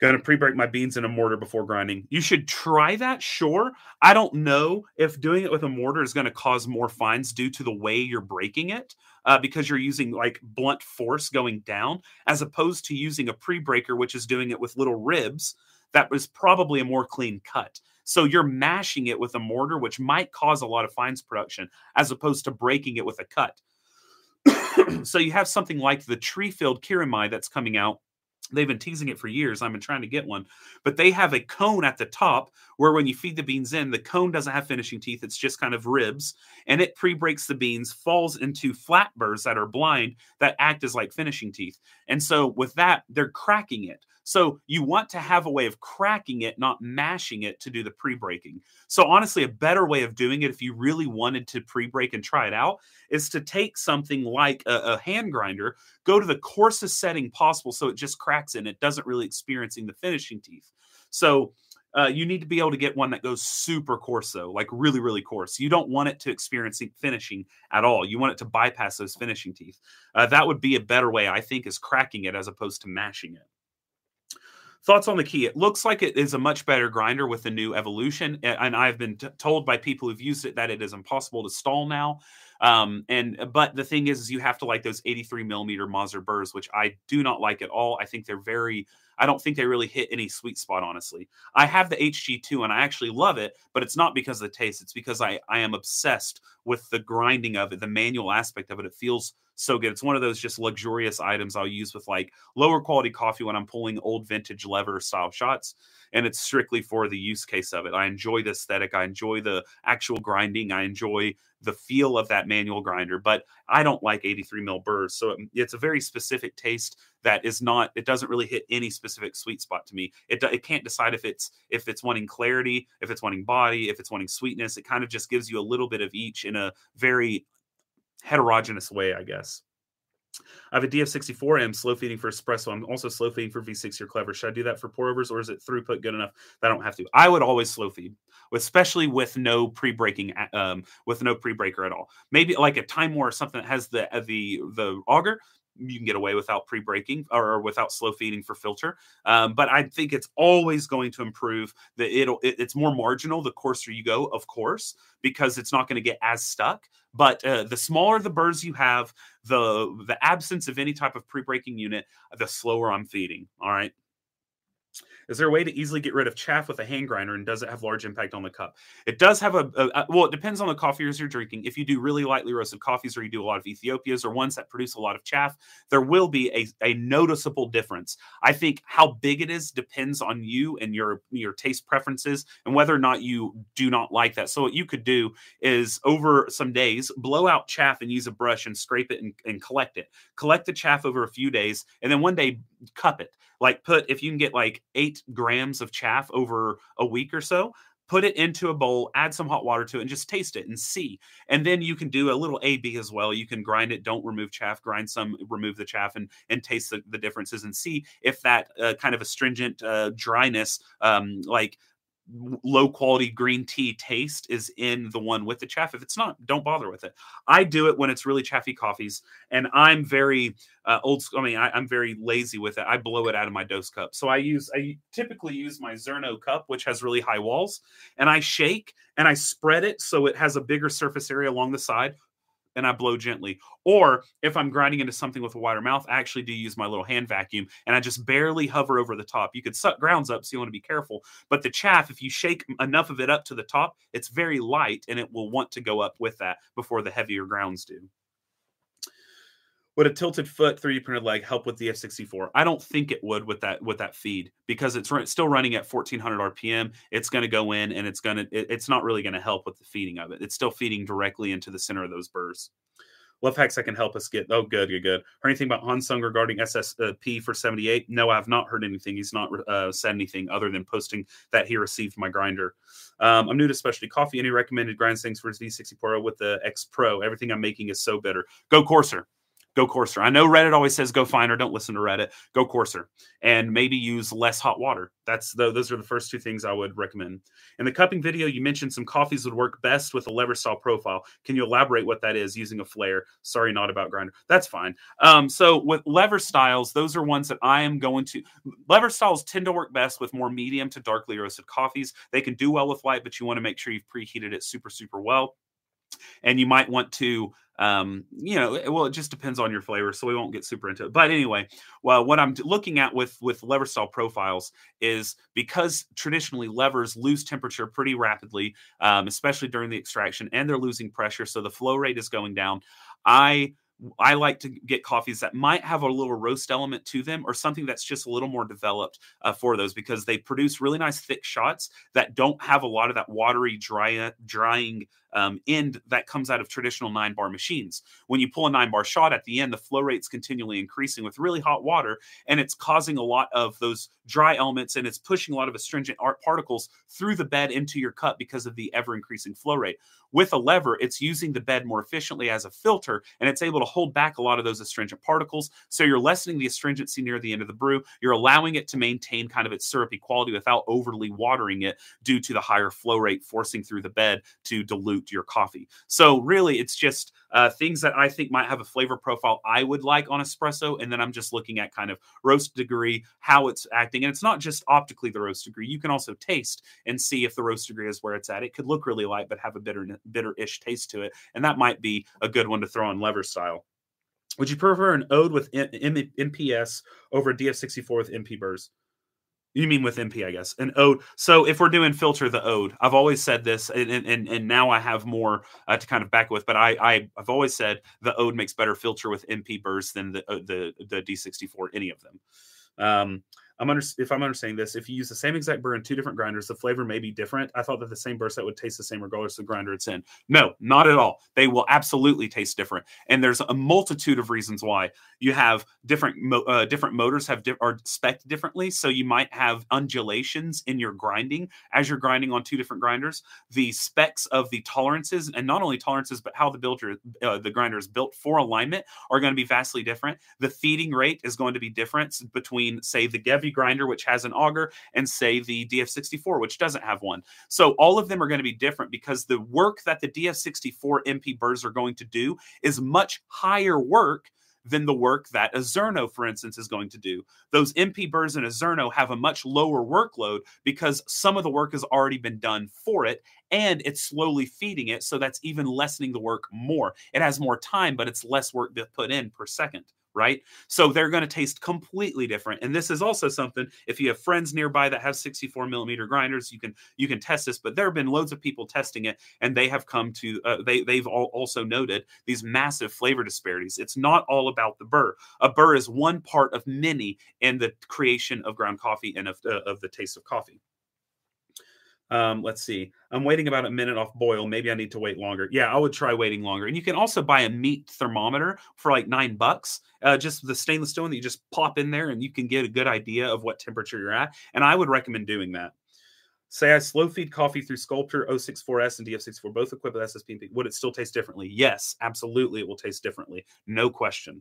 Going to pre-break my beans in a mortar before grinding. You should try that, sure. I don't know if doing it with a mortar is going to cause more fines due to the way you're breaking it, uh, because you're using like blunt force going down, as opposed to using a pre-breaker, which is doing it with little ribs. That was probably a more clean cut. So you're mashing it with a mortar, which might cause a lot of fines production, as opposed to breaking it with a cut. so you have something like the tree filled Kiramai that's coming out They've been teasing it for years. I've been trying to get one, but they have a cone at the top where when you feed the beans in, the cone doesn't have finishing teeth. It's just kind of ribs and it pre breaks the beans, falls into flat burrs that are blind that act as like finishing teeth. And so with that, they're cracking it. So you want to have a way of cracking it, not mashing it to do the pre breaking. So, honestly, a better way of doing it, if you really wanted to pre break and try it out, is to take something like a, a, hand grinder, go to the coarsest setting possible so it just cracks and it doesn't really experiencing the finishing teeth. So, uh, you need to be able to get one that goes super coarse though like really really coarse you don't want it to experience finishing at all you want it to bypass those finishing teeth uh, that would be a better way i think is cracking it as opposed to mashing it thoughts on the key it looks like it is a much better grinder with the new evolution and i've been t- told by people who've used it that it is impossible to stall now um, and but the thing is, is you have to like those 83 millimeter Mazzer burrs, which I do not like at all. I think they're very I don't think they really hit any sweet spot, honestly. I have the HG2 and I actually love it, but it's not because of the taste. It's because I, I am obsessed with the grinding of it, the manual aspect of it. It feels so good. It's one of those just luxurious items I'll use with like lower quality coffee when I'm pulling old vintage lever style shots. And it's strictly for the use case of it. I enjoy the aesthetic. I enjoy the actual grinding. I enjoy the feel of that manual grinder, but I don't like 83 mil burrs. So mm, it's a very specific taste that is not, it doesn't really hit any specific sweet spot to me. It, it can't decide if it's, if it's wanting clarity, if it's wanting body, if it's wanting sweetness. It kind of just gives you a little bit of each in a very heterogeneous way, I guess. I have a DF64M slow feeding for espresso. I'm also slow feeding for V60 or clever. Should I do that for pour overs or is it throughput good enough that I don't have to? I would always slow feed, especially with no pre breaking, um, with no pre breaker at all. Maybe like a Timemore or something that has the uh, the the auger you can get away without pre-breaking or without slow feeding for filter. Um, but I think it's always going to improve. That it'll it, it's more marginal the coarser you go, of course, because it's not going to get as stuck. But uh, the smaller the burrs you have, the the absence of any type of pre-breaking unit, the slower I'm feeding. All right. Is there a way to easily get rid of chaff with a hand grinder and does it have large impact on the cup? It does have a, a, a well, it depends on the coffees you're drinking. If you do really lightly roasted coffees or you do a lot of Ethiopias or ones that produce a lot of chaff, there will be a, a noticeable difference. I think how big it is depends on you and your your taste preferences and whether or not you do not like that. So what you could do is over some days, blow out chaff and use a brush and scrape it and, and collect it. Collect the chaff over a few days and then one day cup it like put if you can get like eight grams of chaff over a week or so put it into a bowl add some hot water to it and just taste it and see. And then you can do a little a b as well. You can grind it don't remove chaff grind some remove the chaff and and taste the, the differences and see if that uh, kind of astringent uh, dryness um, like low quality green tea taste is in the one with the chaff. If it's not, don't bother with it. I do it when it's really chaffy coffees, and I'm very uh, old. School. I mean, I, am very lazy with it. I blow it out of my dose cup. So I use I typically use my Zerno cup, which has really high walls, and I shake and I spread it so it has a bigger surface area along the side and I blow gently. Or if I'm grinding into something with a wider mouth, I actually do use my little hand vacuum and I just barely hover over the top. You could suck grounds up, so you want to be careful. But the chaff, if you shake enough of it up to the top, it's very light and it will want to go up with that before the heavier grounds do. Would a tilted foot 3D printed leg help with the F64? I don't think it would with that with that feed because it's still running at 1400 RPM. It's going to go in and it's going to it, it's not really going to help with the feeding of it. It's still feeding directly into the center of those burrs. Love hacks that can help us get. Oh, good, good, good. Heard anything about Hansung regarding SSP for 78? No, I've not heard anything. He's not uh, said anything other than posting that he received my grinder. Um, I'm new to specialty coffee. Any recommended grind things for his V60 Pro with the X Pro? Everything I'm making is so bitter. Go coarser go coarser. I know Reddit always says go finer. Don't listen to Reddit. Go coarser and maybe use less hot water. That's the, those are the first two things I would recommend. In the cupping video, you mentioned some coffees would work best with a lever style profile. Can you elaborate what that is using a flare? Sorry, not about grinder. That's fine. Um, so with lever styles, those are ones that I am going to. Lever styles tend to work best with more medium to darkly roasted coffees. They can do well with light, but you want to make sure you've preheated it super, super well and you might want to um, you know well it just depends on your flavor so we won't get super into it. But anyway well what i'm looking at with with lever style profiles is because traditionally levers lose temperature pretty rapidly um, especially during the extraction and they're losing pressure so the flow rate is going down i I like to get coffees that might have a little roast element to them or something that's just a little more developed uh, for those because they produce really nice thick shots that don't have a lot of that watery, dry, drying um, end that comes out of traditional nine bar machines. When you pull a nine bar shot at the end, the flow rate's continually increasing with really hot water, and it's causing a lot of those dry elements and it's pushing a lot of astringent particles through the bed into your cup because of the ever increasing flow rate. With a lever, it's using the bed more efficiently as a filter and it's able to hold back a lot of those astringent particles. So you're lessening the astringency near the end of the brew. You're allowing it to maintain kind of its syrupy quality without overly watering it due to the higher flow rate forcing through the bed to dilute your coffee. So really, it's just uh, things that I think might have a flavor profile I would like on espresso. And then I'm just looking at kind of roast degree, how it's acting. And it's not just optically the roast degree. You can also taste and see if the roast degree is where it's at. It could look really light, but have a bitter, bitter-ish taste to it. And that might be a good one to throw on lever style. Would you prefer an ode with M- M- MPS over a DF64 with MP burrs? You mean with MP, I guess. An ode. So if we're doing filter the ode, I've always said this, and and, and now I have more uh, to kind of back with. But I, I have always said the ode makes better filter with MP burrs than the uh, the the D64. Any of them. Um, I'm under, if I'm understanding this, if you use the same exact burr in two different grinders, the flavor may be different. I thought that the same burr set would taste the same regardless of the grinder it's in. No, not at all. They will absolutely taste different, and there's a multitude of reasons why. You have different uh, different motors have di- are spec differently, so you might have undulations in your grinding as you're grinding on two different grinders. The specs of the tolerances, and not only tolerances, but how the builder uh, the grinder is built for alignment, are going to be vastly different. The feeding rate is going to be different between, say, the Grinder, which has an auger, and say the DF64, which doesn't have one. So all of them are going to be different because the work that the DF64 MP burrs are going to do is much higher work than the work that a Zerno, for instance, is going to do. Those MP in a Zerno have a much lower workload because some of the work has already been done for it and it's slowly feeding it. So that's even lessening the work more. It has more time, but it's less work to put in per second right? So they're going to taste completely different. And this is also something if you have friends nearby that have 64 millimeter grinders, you can you can test this. But there have been loads of people testing it, and they have come to uh, they they've all also noted these massive flavor disparities. It's not all about the burr. A burr is one part of many in the creation of ground coffee and of, uh, of the taste of coffee. Um, let's see. I'm waiting about a minute off boil. Maybe I need to wait longer. Yeah, I would try waiting longer. And you can also buy a meat thermometer for like nine bucks. Uh, just the stainless stone that you just pop in there, and you can get a good idea of what temperature you're at. And I would recommend doing that. Say I slow feed coffee through Sculptor 064S and DF64, both equipped with SSP. Would it still taste differently? Yes, absolutely. It will taste differently. No question.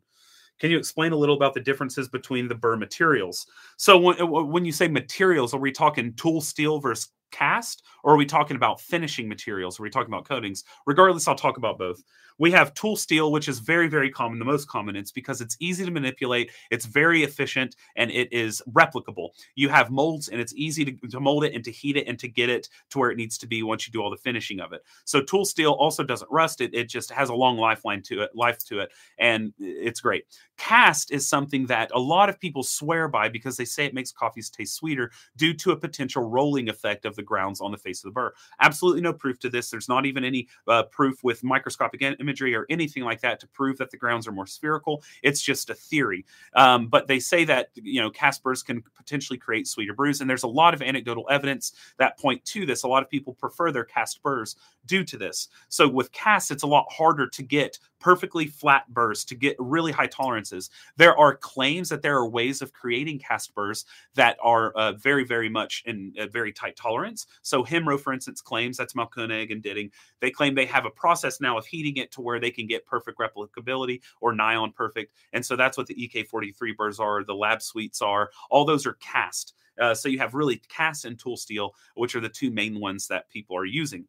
Can you explain a little about the differences between the burr materials? So when, when you say materials, are we talking tool steel versus cast or are we talking about finishing materials? Are we talking about coatings? Regardless i'll talk about both we have tool steel which is very very common the most common it's because it's easy to manipulate it's very efficient and it is replicable you have molds and it's easy to, to mold it and to heat it and to get it to where it needs to be once you do all the finishing of it so tool steel also doesn't rust it, it just has a long lifeline to it life to it and it's great cast is something that a lot of people swear by because they say it makes coffees taste sweeter due to a potential rolling effect of the grounds on the face of the burr. Absolutely no proof to this. There's not even any uh, proof with microscopic imagery or anything like that to prove that the grounds are more spherical. It's just a theory. Um, but they say that you know cast burrs can potentially create sweeter brews, and there's a lot of anecdotal evidence that point to this. A lot of people prefer their cast burrs due to this. So with cast, it's a lot harder to get perfectly flat burrs to get really high tolerances. There are claims that there are ways of creating cast burrs that are uh, very, very much in a very tight tolerance. So Hemro, for instance, claims that's Mahlkönig and Ditting. They claim they have a process now of heating it to where they can get perfect replicability or nigh on perfect. And so that's what the EK43 burrs are, the Lab Sweets are. All those are cast. Uh, so you have really cast and tool steel, which are the two main ones that people are using.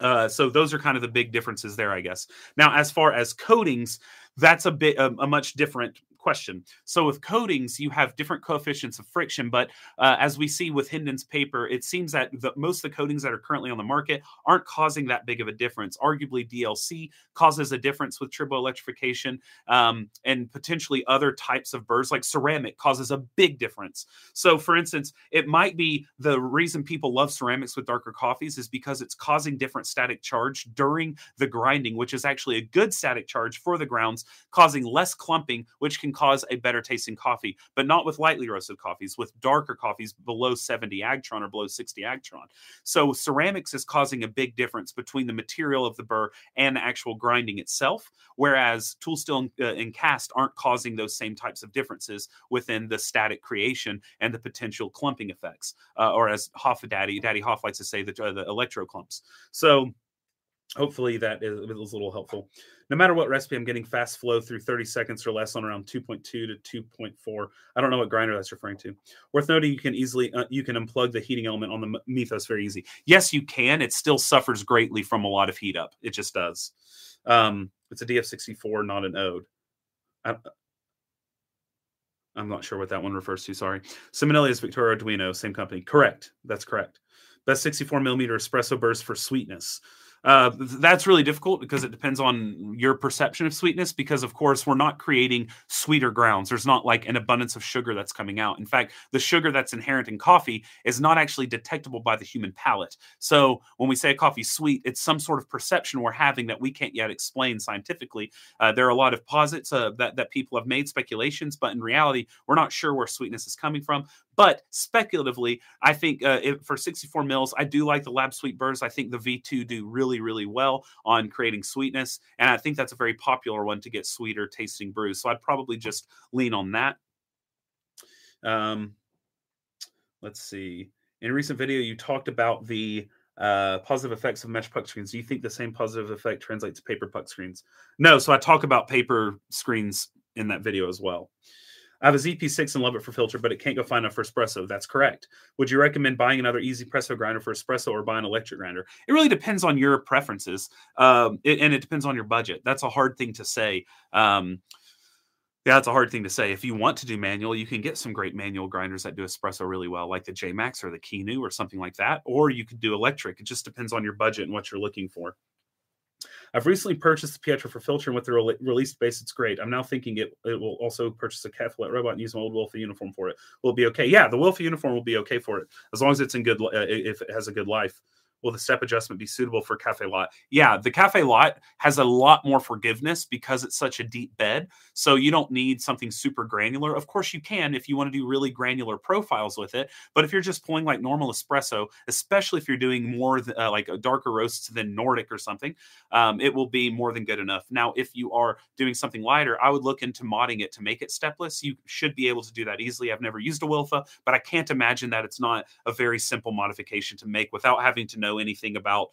Uh, so those are kind of the big differences there, I guess. Now, as far as coatings, that's a bit a, a much different question. So with coatings, you have different coefficients of friction, but uh, as we see with Hendon's paper, it seems that the, most of the coatings that are currently on the market aren't causing that big of a difference. Arguably, DLC causes a difference with triboelectrification, um, and potentially other types of burrs like ceramic causes a big difference. So, for instance, it might be the reason people love ceramics with darker coffees is because it's causing different static charge during the grinding, which is actually a good static charge for the grounds, causing less clumping, which can cause a better tasting coffee, but not with lightly roasted coffees, with darker coffees below 70 Agtron or below 60 Agtron. So ceramics is causing a big difference between the material of the burr and the actual grinding itself, whereas tool steel and, uh, and cast aren't causing those same types of differences within the static creation and the potential clumping effects, uh, or as Hoffa Daddy Daddy Hoff likes to say, the, uh, the electro clumps. So hopefully that is, is, a little helpful. No matter what recipe, I'm getting fast flow through 30 seconds or less on around 2.2 to 2.4. I don't know what grinder that's referring to. Worth noting, you can easily uh, you can unplug the heating element on the Mythos very easy. Yes, you can. It still suffers greatly from a lot of heat up. It just does. Um, it's a DF64, not an Ode. I, I'm not sure what that one refers to. Sorry. Simonelli is Victoria Arduino, same company. Correct. That's correct. Best 64 millimeter espresso burrs for sweetness. Uh, that's really difficult because it depends on your perception of sweetness. Because of course, we're not creating sweeter grounds. There's not like an abundance of sugar that's coming out. In fact, the sugar that's inherent in coffee is not actually detectable by the human palate. So when we say a coffee's sweet, it's some sort of perception we're having that we can't yet explain scientifically. Uh, there are a lot of posits uh, that that people have made speculations, but in reality, we're not sure where sweetness is coming from. But speculatively, I think uh, if, for 64 mils, I do like the Lab Sweet Burrs. I think the V2 do really, really well on creating sweetness. And I think that's a very popular one to get sweeter tasting brews. So I'd probably just lean on that. Um, let's see. In a recent video, you talked about the uh, positive effects of mesh puck screens. Do you think the same positive effect translates to paper puck screens? No. So I talk about paper screens in that video as well. I have a ZP6 and love it for filter, but it can't go fine enough for espresso. That's correct. Would you recommend buying another easy presso grinder for espresso or buy an electric grinder? It really depends on your preferences, um, it, and it depends on your budget. That's a hard thing to say. Um, yeah, that's a hard thing to say. If you want to do manual, you can get some great manual grinders that do espresso really well, like the J Max or the Kinu or something like that. Or you could do electric. It just depends on your budget and what you're looking for. I've recently purchased the Pietro for filtering with the re- released base, it's great. I'm now thinking it, it will also purchase a Cafe robot and use my old Wilfa uniform for it. Will it be okay? Yeah, the Wilfa uniform will be okay for it as long as it's in good, uh, if it has a good life will the step adjustment be suitable for Cafelat? Yeah the Cafelat has a lot more forgiveness because it's such a deep bed so you don't need something super granular. Of course you can if you want to do really granular profiles with it but if you're just pulling like normal espresso especially if you're doing more uh, like a darker roasts than nordic or something um, it will be more than good enough. Now if you are doing something lighter i would look into modding it to make it stepless. You should be able to do that easily. I've never used a wilfa but i can't imagine that it's not a very simple modification to make without having to know anything about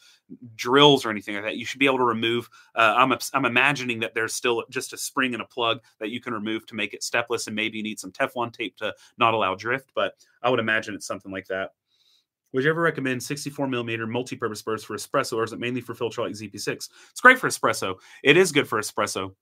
drills or anything like that, you should be able to remove. Uh, I'm I'm imagining that there's still just a spring and a plug that you can remove to make it stepless, and maybe you need some Teflon tape to not allow drift. But I would imagine it's something like that. Would you ever recommend 64 millimeter multi-purpose bursts for espresso, or is it mainly for filter like ZP6? It's great for espresso. It is good for espresso.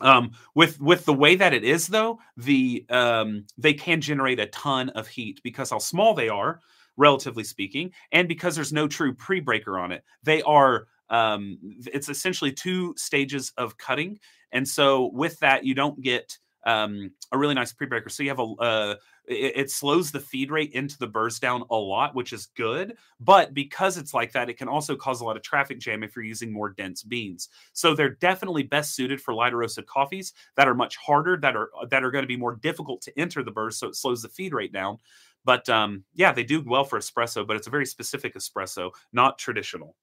Um, with with the way that it is, though, the um, they can generate a ton of heat because how small they are relatively speaking, and because there's no true pre-breaker on it. They are um, it's essentially two stages of cutting, and so with that, you don't get um, a really nice pre-breaker. So you have a uh, it, it, slows the feed rate into the burrs down a lot, which is good. But because it's like that, it can also cause a lot of traffic jam if you're using more dense beans. So they're definitely best suited for lighter roasted coffees that are much harder, that are that are going to be more difficult to enter the burrs, so it slows the feed rate down. But um, yeah, they do well for espresso, but it's a very specific espresso, not traditional.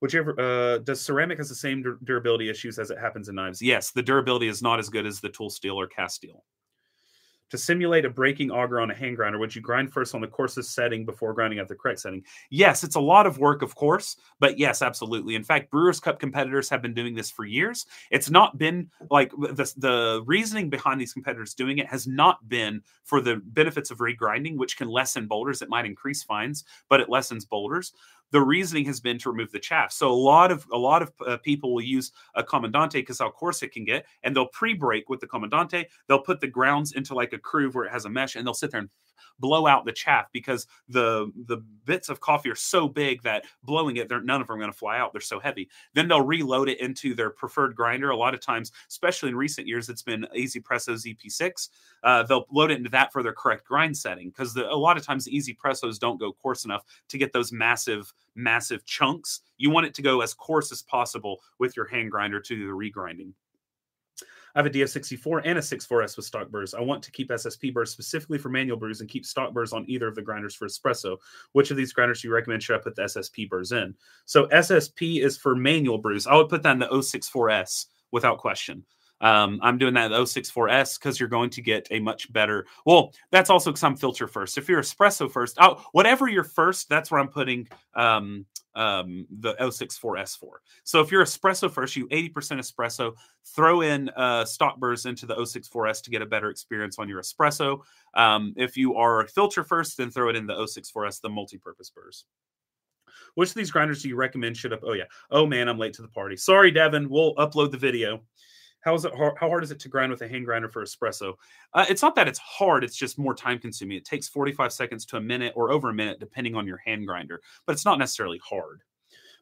Whichever uh, does ceramic has the same durability issues as it happens in knives? Yes, the durability is not as good as the tool steel or cast steel to simulate a breaking auger on a hand grinder, would you grind first on the coarsest setting before grinding at the correct setting? Yes, it's a lot of work, of course, but yes, absolutely. In fact, Brewers Cup competitors have been doing this for years. It's not been like the, the reasoning behind these competitors doing it has not been for the benefits of regrinding, which can lessen boulders. It might increase fines, but it lessens boulders the reasoning has been to remove the chaff. So a lot of a lot of uh, people will use a Comandante because how coarse it can get, and they'll pre-break with the Comandante. They'll put the grounds into like a groove where it has a mesh, and they'll sit there and blow out the chaff because the the bits of coffee are so big that blowing it, they're none of them are going to fly out. They're so heavy. Then they'll reload it into their preferred grinder. A lot of times, especially in recent years, it's been Easy Presso ZP6. Uh, they'll load it into that for their correct grind setting because a lot of times the Easy Pressos don't go coarse enough to get those massive, massive chunks. You want it to go as coarse as possible with your hand grinder to the regrinding. I have a DF64 and a 64S with stock burrs. I want to keep SSP burrs specifically for manual brews and keep stock burrs on either of the grinders for espresso. Which of these grinders do you recommend should I put the SSP burrs in? So SSP is for manual brews. I would put that in the 064S without question. Um, I'm doing that in the 064S because you're going to get a much better. Well, that's also because I'm filter first. If you're espresso first, oh, whatever you're first, that's where I'm putting um, um, the 064S for. So if you're espresso first, you 80% espresso, throw in uh, stock burrs into the 064S to get a better experience on your espresso. Um, if you are filter first, then throw it in the 064S, the multi-purpose burrs. Which of these grinders do you recommend should up? Oh yeah. Oh man, I'm late to the party. Sorry, Devin. We'll upload the video. How is it hard, how hard is it to grind with a hand grinder for espresso? Uh, it's not that it's hard, it's just more time consuming. It takes 45 seconds to a minute or over a minute depending on your hand grinder, but it's not necessarily hard.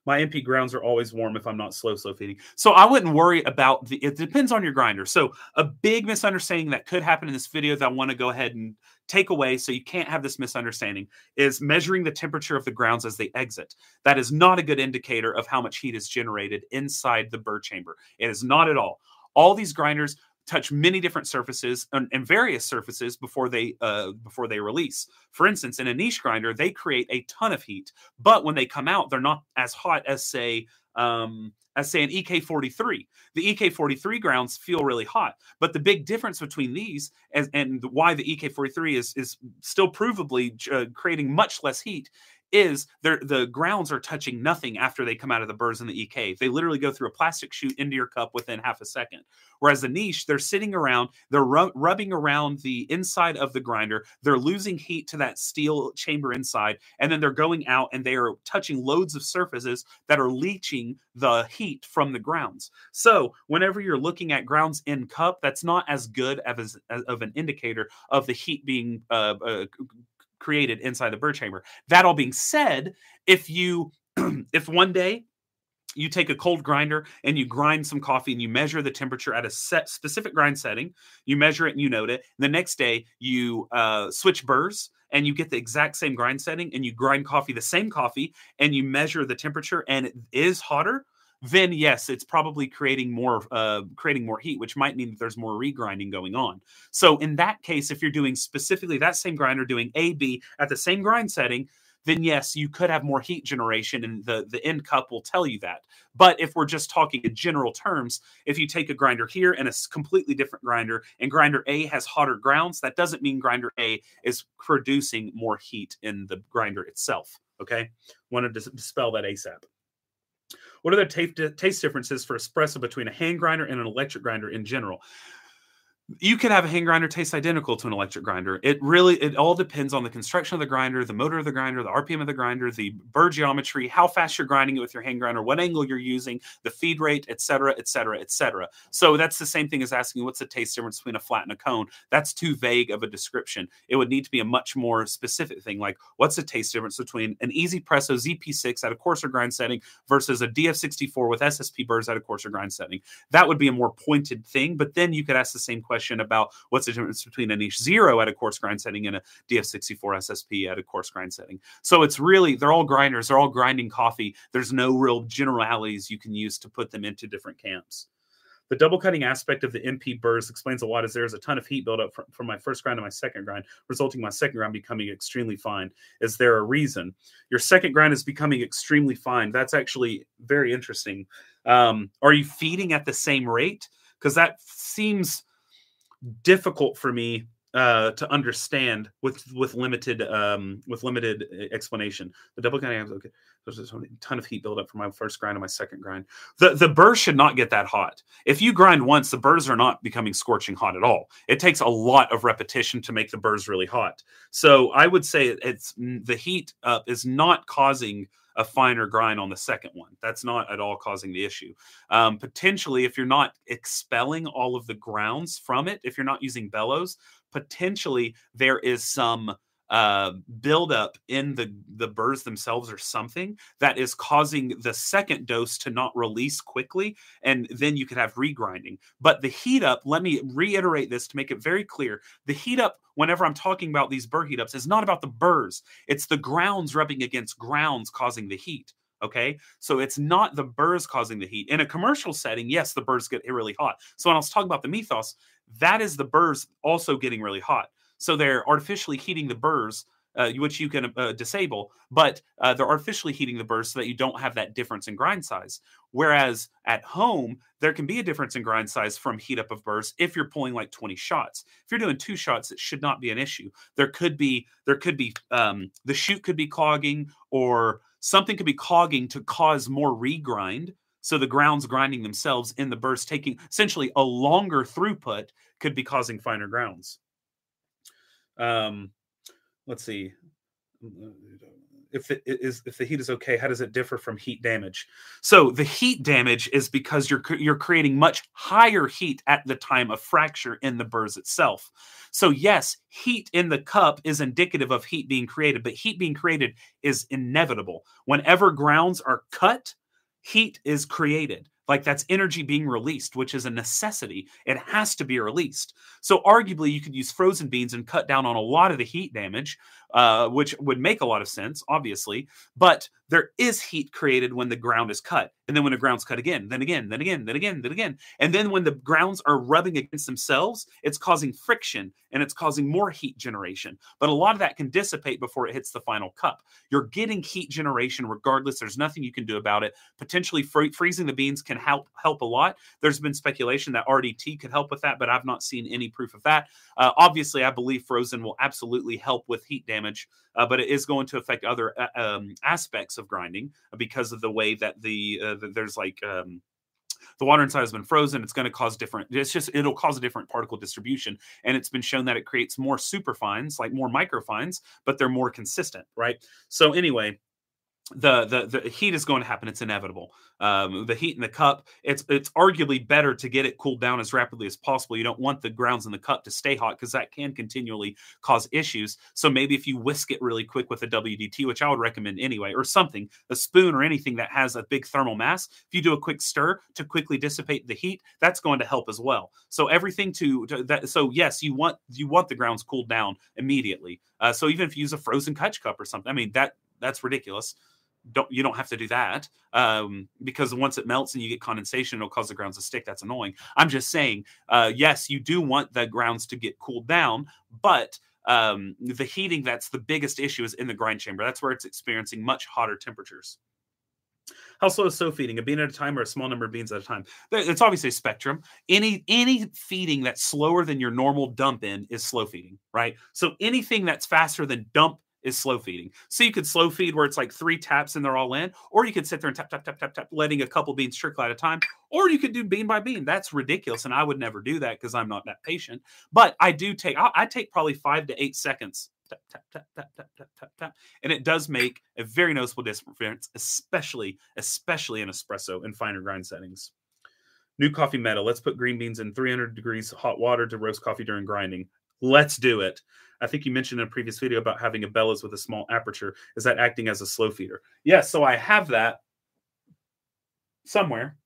My MP grounds are always warm if I'm not slow slow feeding. So I wouldn't worry about the it depends on your grinder. So a big misunderstanding that could happen in this video that I want to go ahead and take away so you can't have this misunderstanding is measuring the temperature of the grounds as they exit. That is not a good indicator of how much heat is generated inside the burr chamber. It is not at all. All these grinders touch many different surfaces and, and various surfaces before they uh, before they release. For instance, in a niche grinder, they create a ton of heat, but when they come out, they're not as hot as say um, as say an EK43. The EK43 grounds feel really hot, but the big difference between these and, and why the EK43 is is still provably uh, creating much less heat is the grounds are touching nothing after they come out of the burrs in the EK. They literally go through a plastic chute into your cup within half a second. Whereas the niche, they're sitting around, they're ru- rubbing around the inside of the grinder, they're losing heat to that steel chamber inside, and then they're going out and they are touching loads of surfaces that are leaching the heat from the grounds. So whenever you're looking at grounds in cup, that's not as good as, as of an indicator of the heat being uh, uh, created inside the burr chamber. That all being said, if you if one day you take a cold grinder and you grind some coffee and you measure the temperature at a set specific grind setting, you measure it and you note it. and The next day you uh, switch burrs and you get the exact same grind setting and you grind coffee the same coffee and you measure the temperature and it is hotter then yes, it's probably creating more uh, creating more heat, which might mean that there's more regrinding going on. So in that case, if you're doing specifically that same grinder doing A B at the same grind setting, then yes, you could have more heat generation, and the the end cup will tell you that. But if we're just talking in general terms, if you take a grinder here and a completely different grinder, and grinder A has hotter grounds, that doesn't mean grinder A is producing more heat in the grinder itself. Okay, wanted to dispel that ASAP. What are the taste, differences for espresso between a hand grinder and an electric grinder in general? You could have a hand grinder taste identical to an electric grinder. It really it all depends on the construction of the grinder, the motor of the grinder, the RPM of the grinder, the burr geometry, how fast you're grinding it with your hand grinder, what angle you're using, the feed rate, etc., etc., etc. So that's the same thing as asking what's the taste difference between a flat and a cone. That's too vague of a description. It would need to be a much more specific thing, like what's the taste difference between an Easy Presso ZP6 at a coarser grind setting versus a DF64 with SSP burrs at a coarser grind setting. That would be a more pointed thing. But then you could ask the same question question about what's the difference between a niche zero at a coarse grind setting and a DF64 SSP at a coarse grind setting. So it's really, they're all grinders, they're all grinding coffee. There's no real generalities you can use to put them into different camps. The double cutting aspect of the MP burrs explains a lot as there is a ton of heat buildup from, from my first grind to my second grind, resulting in my second grind becoming extremely fine. Is there a reason? Your second grind is becoming extremely fine. That's actually very interesting. Um, are you feeding at the same rate? Because that seems difficult for me uh, to understand with with limited um, with limited uh, explanation. The double grind, okay, there's a ton of heat buildup for my first grind and my second grind. The the burrs should not get that hot. If you grind once, the burrs are not becoming scorching hot at all. It takes a lot of repetition to make the burrs really hot. So I would say it's the heat up is not causing a finer grind on the second one. That's not at all causing the issue. Um, potentially, if you're not expelling all of the grounds from it, if you're not using bellows, potentially there is some uh, buildup in the the burrs themselves or something that is causing the second dose to not release quickly, and then you could have regrinding. But the heat up, let me reiterate this to make it very clear: the heat up, whenever I'm talking about these burr heat ups, is not about the burrs; it's the grounds rubbing against grounds causing the heat. Okay. So it's not the burrs causing the heat. In a commercial setting, yes, the burrs get really hot. So when I was talking about the Mythos, that is the burrs also getting really hot. So they're artificially heating the burrs, uh, which you can uh, disable, but uh, they're artificially heating the burrs so that you don't have that difference in grind size. Whereas at home, there can be a difference in grind size from heat up of burrs if you're pulling like 20 shots. If you're doing two shots, it should not be an issue. There could be there could be um, the chute could be clogging or something could be clogging to cause more regrind. So the grounds grinding themselves in the burrs, taking essentially a longer throughput, could be causing finer grounds. Um, let's see. If it is if the heat is okay, how does it differ from heat damage? So the heat damage is because you're you're creating much higher heat at the time of fracture in the burrs itself. So yes, heat in the cup is indicative of heat being created, but heat being created is inevitable. Whenever grounds are cut, heat is created. Like that's energy being released, which is a necessity. It has to be released. So, arguably, you could use frozen beans and cut down on a lot of the heat damage, uh, which would make a lot of sense, obviously. But there is heat created when the ground is cut. And then when the ground's cut again, then again, then again, then again, then again. And then when the grounds are rubbing against themselves, it's causing friction and it's causing more heat generation. But a lot of that can dissipate before it hits the final cup. You're getting heat generation regardless. There's nothing you can do about it. Potentially free- freezing the beans can help help a lot. There's been speculation that RDT could help with that, but I've not seen any proof of that. Uh, obviously, I believe frozen will absolutely help with heat damage, uh, but it is going to affect other uh, um, aspects of grinding because of the way that the, uh, the there's like um, the water inside has been frozen it's going to cause different it's just it'll cause a different particle distribution and it's been shown that it creates more superfines like more microfines but they're more consistent right? So anyway the, the the heat is going to happen. It's inevitable. Um, the heat in the cup. It's it's arguably better to get it cooled down as rapidly as possible. You don't want the grounds in the cup to stay hot because that can continually cause issues. So maybe if you whisk it really quick with a WDT, which I would recommend anyway, or something, a spoon or anything that has a big thermal mass. If you do a quick stir to quickly dissipate the heat, that's going to help as well. So everything to, to that. So yes, you want you want the grounds cooled down immediately. Uh, so even if you use a frozen Kutch cup or something, I mean that that's ridiculous don't you don't have to do that um, because once it melts and you get condensation, it'll cause the grounds to stick. That's annoying. I'm just saying, uh, yes, you do want the grounds to get cooled down, but um, the heating that's the biggest issue is in the grind chamber. That's where it's experiencing much hotter temperatures. How slow is slow feeding? A bean at a time or a small number of beans at a time? It's obviously a spectrum. Any any feeding that's slower than your normal dump in is slow feeding, right? So anything that's faster than dump is slow feeding. So you could slow feed where it's like three taps and they're all in, or you could sit there and tap, tap, tap, tap, tap, letting a couple beans trickle at a time, or you could do bean by bean. That's ridiculous. And I would never do that because I'm not that patient. But I do take, I, I take probably five to eight seconds. Tap, tap, tap, tap, tap, tap, tap, tap. And it does make a very noticeable difference, especially, especially in espresso and finer grind settings. New coffee meta. Let's put green beans in 300 degrees hot water to roast coffee during grinding. Let's do it. I think you mentioned in a previous video about having a bellows with a small aperture. Is that acting as a slow feeder? Yes, so I have that somewhere.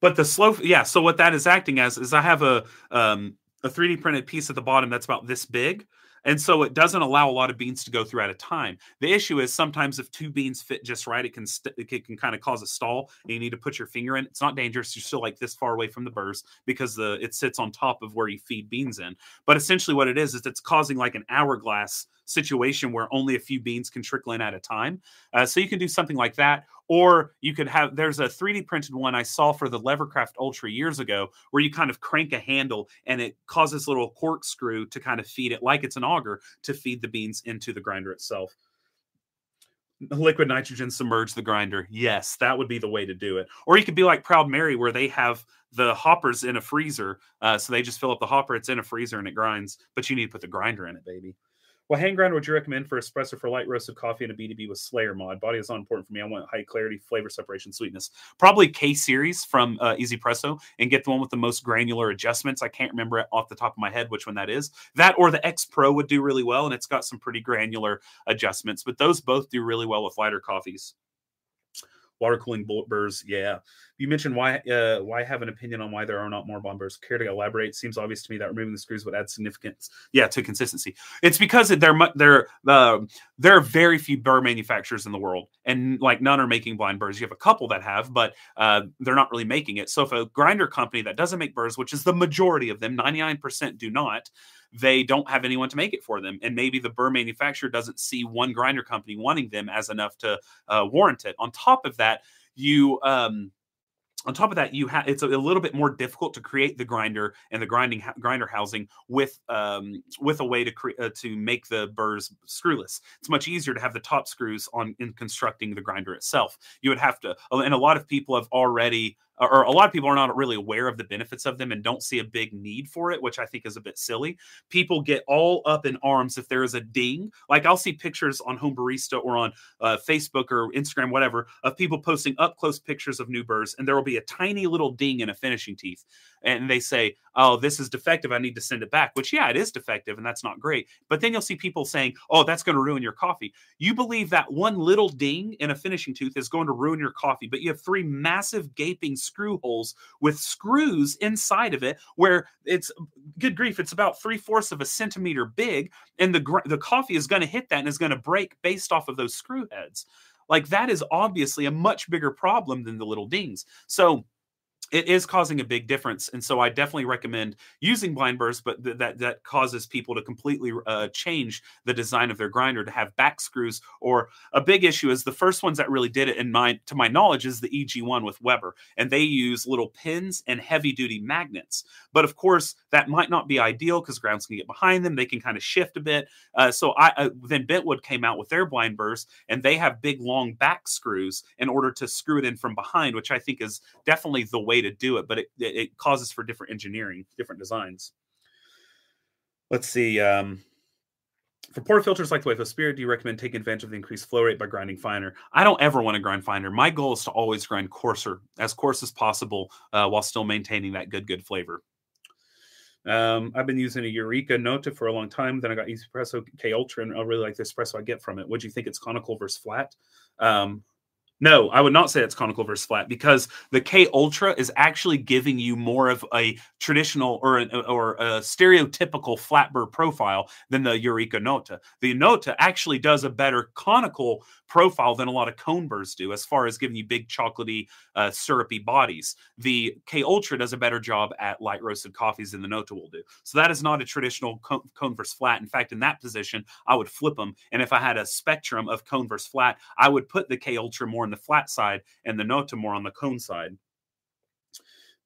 But the slow, yeah. So what that is acting as is I have a um, a 3D printed piece at the bottom that's about this big, and so it doesn't allow a lot of beans to go through at a time. The issue is sometimes if two beans fit just right, it can st- it can kind of cause a stall, and you need to put your finger in. It's not dangerous. You're still like this far away from the burrs because the it sits on top of where you feed beans in. But essentially, what it is is it's causing like an hourglass situation where only a few beans can trickle in at a time. Uh, so you can do something like that, or you could have there's a 3D printed one I saw for the Levercraft Ultra years ago where you kind of crank a handle and it causes little corkscrew to kind of feed it like it's an auger to feed the beans into the grinder itself. Liquid nitrogen submerge the grinder. Yes, that would be the way to do it. Or you could be like Proud Mary, where they have the hoppers in a freezer. Uh, so they just fill up the hopper, it's in a freezer and it grinds, but you need to put the grinder in it, baby. What hand grinder would you recommend for espresso for light roasted coffee and a B2B with Slayer mod? Body is not important for me. I want high clarity, flavor separation, sweetness. Probably K series from uh, Easy Presso and get the one with the most granular adjustments. I can't remember off the top of my head which one that is. That or the X Pro would do really well, and it's got some pretty granular adjustments. But those both do really well with lighter coffees water cooling burrs. Yeah, you mentioned why uh, why have an opinion on why there are not more bomb burrs. Care to elaborate? Seems obvious to me that removing the screws would add significance. Yeah, to consistency. It's because there there uh, there are very few burr manufacturers in the world, and like none are making blind burrs. You have a couple that have, but uh, they're not really making it. So if a grinder company that doesn't make burrs, which is the majority of them, ninety nine percent do not they don't have anyone to make it for them. And maybe the burr manufacturer doesn't see one grinder company wanting them as enough to uh, warrant it. On top of that, you um, on top of that you have it's a, little bit more difficult to create the grinder and the grinding grinder housing with um, with a way to cre- uh, to make the burrs screwless it's much easier to have the top screws on in constructing the grinder itself you would have to and a lot of people have already or a lot of people are not really aware of the benefits of them and don't see a big need for it, which I think is a bit silly. People get all up in arms if there is a ding. Like I'll see pictures on Home Barista or on uh, Facebook or Instagram, whatever, of people posting up close pictures of new burrs, and there will be a tiny little ding in a finishing teeth and they say, "Oh, this is defective. I need to send it back." Which, yeah, it is defective, and that's not great. But then you'll see people saying, "Oh, that's going to ruin your coffee." You believe that one little ding in a finishing tooth is going to ruin your coffee, but you have three massive gaping screw holes with screws inside of it, where it's good grief, it's about three fourths of a centimeter big, and the the coffee is going to hit that and is going to break based off of those screw heads. Like that is obviously a much bigger problem than the little dings. So it is causing a big difference and so i definitely recommend using blind burrs but th- that that causes people to completely uh, change the design of their grinder to have back screws or a big issue is the first ones that really did it in my to my knowledge is the eg1 with weber and they use little pins and heavy duty magnets but of course that might not be ideal because grounds can get behind them they can kind of shift a bit uh, so i uh, then bentwood came out with their blind burrs and they have big long back screws in order to screw it in from behind which i think is definitely the way to do it, but it, it causes for different engineering, different designs. Let's see. Um, for portafilters like the Wafo Spirit, do you recommend taking advantage of the increased flow rate by grinding finer? I don't ever want to grind finer. My goal is to always grind coarser, as coarse as possible, uh, while still maintaining that good, good flavor. Um, I've been using a Eureka Nota for a long time. Then I got Espresso K Ultra, and I really like the espresso I get from it. What do you think? It's conical versus flat? Um, no, I would not say it's conical versus flat because the K Ultra is actually giving you more of a traditional or an, or a stereotypical flat burr profile than the Eureka Nota. The Nota actually does a better conical profile than a lot of cone burrs do as far as giving you big chocolatey uh, syrupy bodies. The K Ultra does a better job at light roasted coffees than the Nota will do. So that is not a traditional cone, cone versus flat. In fact, in that position, I would flip them. And if I had a spectrum of cone versus flat, I would put the K Ultra more on the flat side and the Nota more on the cone side.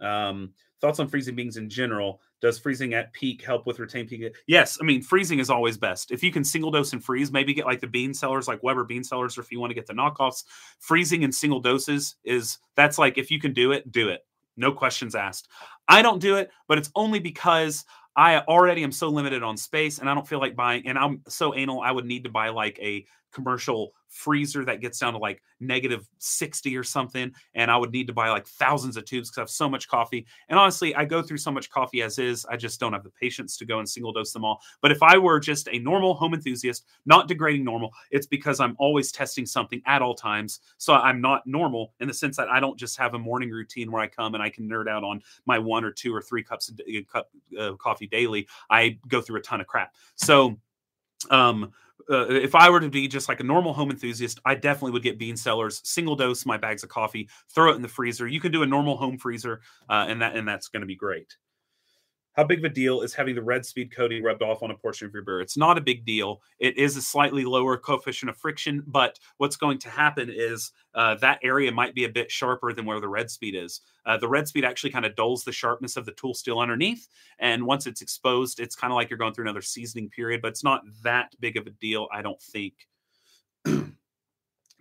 Um, thoughts on freezing beans in general. Does freezing at peak help with retain peak? Yes, I mean freezing is always best. If you can single dose and freeze, maybe get like the bean cellars, like Weber bean cellars, or if you want to get the knockoffs. Freezing in single doses is that's like if you can do it, do it. No questions asked. I don't do it, but it's only because I already am so limited on space and I don't feel like buying and I'm so anal I would need to buy like a commercial freezer that gets down to like negative 60 or something and i would need to buy like thousands of tubes because i have so much coffee. And honestly i go through so much coffee as is i just don't have the patience to go and single dose them all. But if i were just a normal home enthusiast not degrading normal it's because i'm always testing something at all times. So i'm not normal in the sense that i don't just have a morning routine where i come and i can nerd out on my one or two or three cups of cup, uh, coffee daily. I go through a ton of crap. So um uh, if I were to be just like a normal home enthusiast, I definitely would get bean cellars, single dose my bags of coffee, throw it in the freezer. You can do a normal home freezer, uh, and that and that's going to be great. How big of a deal is having the red speed coating rubbed off on a portion of your beer? It's not a big deal. It is a slightly lower coefficient of friction, but what's going to happen is uh, that area might be a bit sharper than where the red speed is. Uh, the red speed actually kind of dulls the sharpness of the tool steel underneath. And once it's exposed, it's kind of like you're going through another seasoning period, but it's not that big of a deal, I don't think.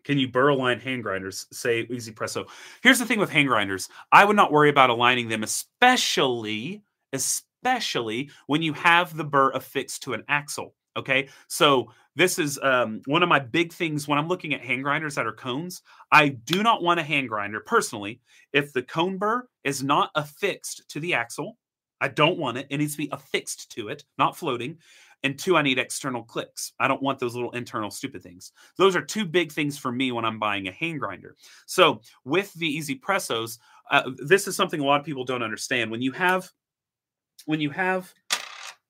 Can you burr align hand grinders? Say Easy Presso. Here's the thing with hand grinders I would not worry about aligning them, especially especially when you have the burr affixed to an axle. Okay. So this is um, one of my big things when I'm looking at hand grinders that are cones. I do not want a hand grinder personally if the cone burr is not affixed to the axle. I don't want it. It needs to be affixed to it, not floating. And two, I need external clicks. I don't want those little internal stupid things. Those are two big things for me when I'm buying a hand grinder. So with the Easy Pressos, uh, this is something a lot of people don't understand. When you have when you have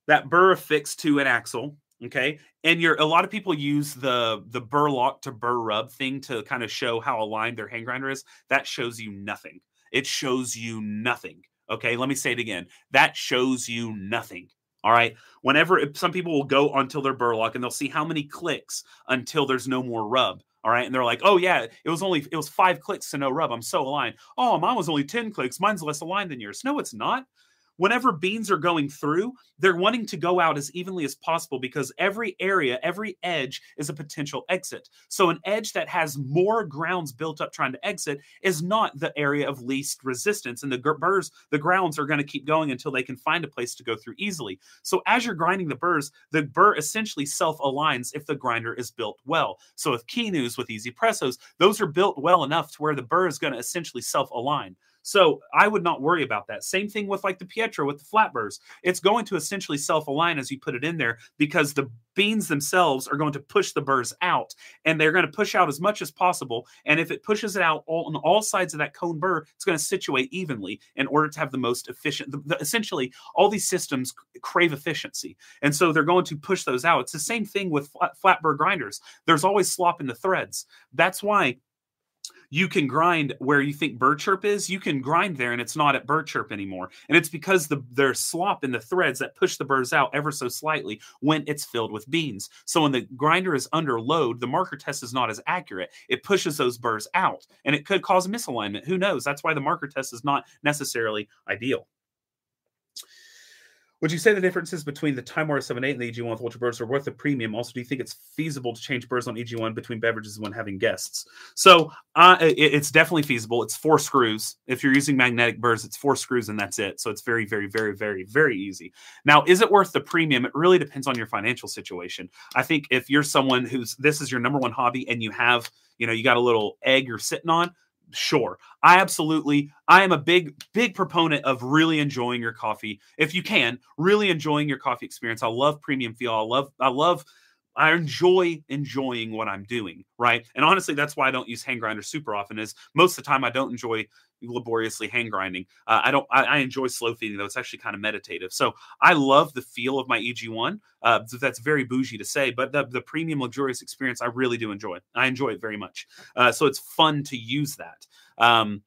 that burr affixed to an axle, okay, and you're a lot of people use the the burr lock to burr rub thing to kind of show how aligned their hand grinder is. That shows you nothing. It shows you nothing. Okay, let me say it again. That shows you nothing. All right. Whenever some people will go until their burlock and they'll see how many clicks until there's no more rub. All right. And they're like, oh, yeah, it was only, it was five clicks to no rub. I'm so aligned. Oh, mine was only 10 clicks. Mine's less aligned than yours. No, it's not whenever beans are going through, they're wanting to go out as evenly as possible because every area, every edge is a potential exit. So, an edge that has more grounds built up trying to exit is not the area of least resistance. And the burrs, the grounds are going to keep going until they can find a place to go through easily. So, as you're grinding the burrs, the burr essentially self aligns if the grinder is built well. So, with Kinus, with Easy Pressos, those are built well enough to where the burr is going to essentially self align. So I would not worry about that. Same thing with like the Pietro with the flat burrs. It's going to essentially self align as you put it in there because the beans themselves are going to push the burrs out and they're going to push out as much as possible. And if it pushes it out all, on all sides of that cone burr, it's going to situate evenly in order to have the most efficient. The, the, essentially, all these systems crave efficiency. And so they're going to push those out. It's the same thing with flat, flat burr grinders. There's always slop in the threads. That's why you can grind where you think burr chirp is, you can grind there and it's not at burr chirp anymore. And it's because the there's slop in the threads that push the burrs out ever so slightly when it's filled with beans. So when the grinder is under load, the marker test is not as accurate. It pushes those burrs out and it could cause misalignment. Who knows? That's why the marker test is not necessarily ideal. Would you say the differences between the Timemore 7.8 and the EG1 with Ultra Burrs are worth the premium? Also, do you think it's feasible to change burrs on EG1 between beverages when having guests? So uh, it, it's definitely feasible. It's four screws. If you're using magnetic burrs, it's four screws and that's it. So it's very, very, very, very, very easy. Now, is it worth the premium? It really depends on your financial situation. I think if you're someone who's this is your number one hobby and you have, you know, you got a little egg you're sitting on, sure i absolutely i am a big big proponent of really enjoying your coffee. If you can really enjoying your coffee experience. I love premium feel i love i love I enjoy enjoying what I'm doing, right? And honestly, that's why I don't use hand grinders super often. Is most of the time I don't enjoy laboriously hand grinding. Uh, I don't. I, I, enjoy slow feeding though. It's actually kind of meditative. So I love the feel of my EG1. Uh, that's very bougie to say, but the, the premium luxurious experience I really do enjoy. I enjoy it very much. Uh, so it's fun to use that. Um,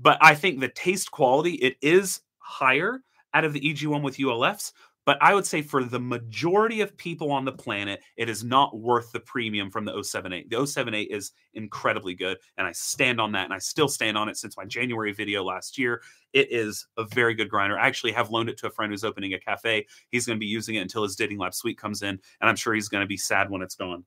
but I think the taste quality it is higher out of the EG1 with ULFs, but I would say for the majority of people on the planet, it is not worth the premium from the 078. The 078 is incredibly good, and I stand on that, and I still stand on it since my January video last year. It is a very good grinder. I actually have loaned it to a friend who's opening a cafe. He's going to be using it until his Ditting Lab Sweet comes in, and I'm sure he's going to be sad when it's gone.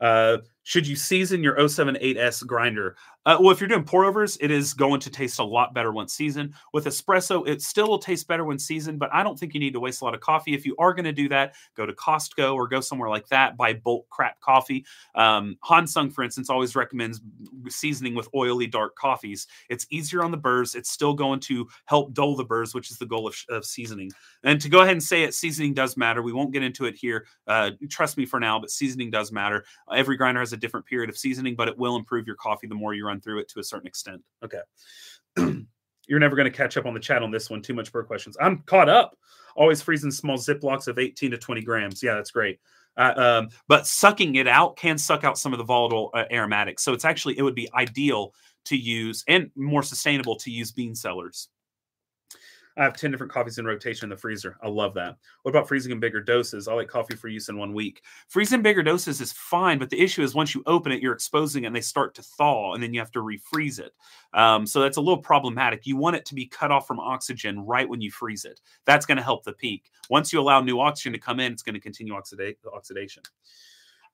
Uh, should you season your 078S grinder? Uh, well, if you're doing pour overs, it is going to taste a lot better once seasoned. With espresso, it still will taste better when seasoned, but I don't think you need to waste a lot of coffee. If you are going to do that, go to Costco or go somewhere like that, buy bulk crap coffee. Um, Hansung, for instance, always recommends seasoning with oily dark coffees. It's easier on the burrs. It's still going to help dull the burrs, which is the goal of, of seasoning. And to go ahead and say it, seasoning does matter. We won't get into it here. Uh, trust me for now, but seasoning does matter. Every grinder has a different period of seasoning, but it will improve your coffee the more you run through it to a certain extent. Okay. You're never going to catch up on the chat on this one. Too much burr questions. I'm caught up. Always freezing small ziplocs of 18 to 20 grams. Yeah, that's great. Uh, um, but sucking it out can suck out some of the volatile uh, aromatics. So it's actually, it would be ideal to use and more sustainable to use bean cellars. I have 10 different coffees in rotation in the freezer. I love that. What about freezing in bigger doses? I like coffee for use in one week. Freezing bigger doses is fine, but the issue is once you open it, you're exposing it and they start to thaw, and then you have to refreeze it. Um, so that's a little problematic. You want it to be cut off from oxygen right when you freeze it. That's going to help the peak. Once you allow new oxygen to come in, it's going to continue oxida- oxidation.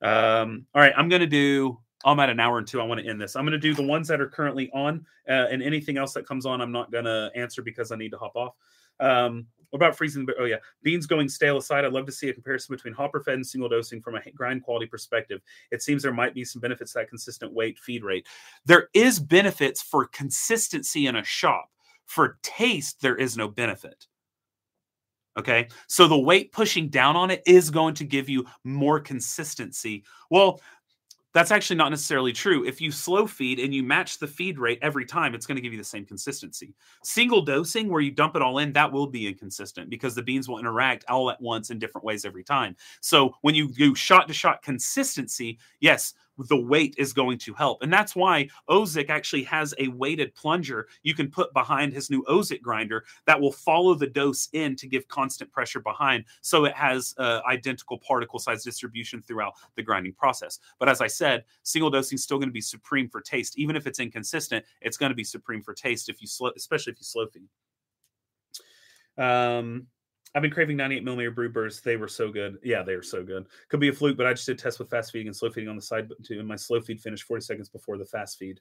Um, all right, I'm going to do I'm at an hour and two. I want to end this. I'm going to do the ones that are currently on, uh, and anything else that comes on, I'm not going to answer because I need to hop off. Um, about freezing? Oh yeah, beans going stale aside, I'd love to see a comparison between hopper fed and single dosing from a grind quality perspective. It seems there might be some benefits that consistent weight feed rate. There is benefits for consistency in a shop. For taste, there is no benefit. Okay. So the weight pushing down on it is going to give you more consistency. Well, that's actually not necessarily true. If you slow feed and you match the feed rate every time, it's going to give you the same consistency. Single dosing, where you dump it all in, that will be inconsistent because the beans will interact all at once in different ways every time. So when you do shot to shot consistency, yes, the weight is going to help. And that's why Ozic actually has a weighted plunger you can put behind his new Ozic grinder that will follow the dose in to give constant pressure behind. So it has uh, identical particle size distribution throughout the grinding process. But as I said, single dosing is still going to be supreme for taste. Even if it's inconsistent, it's going to be supreme for taste if you slow, especially if you slow feed. Um, I've been craving 98 millimeter brood burrs. They were so good. Yeah, they were so good. Could be a fluke, but I just did test with fast feeding and slow feeding on the side too. And my slow feed finished 40 seconds before the fast feed.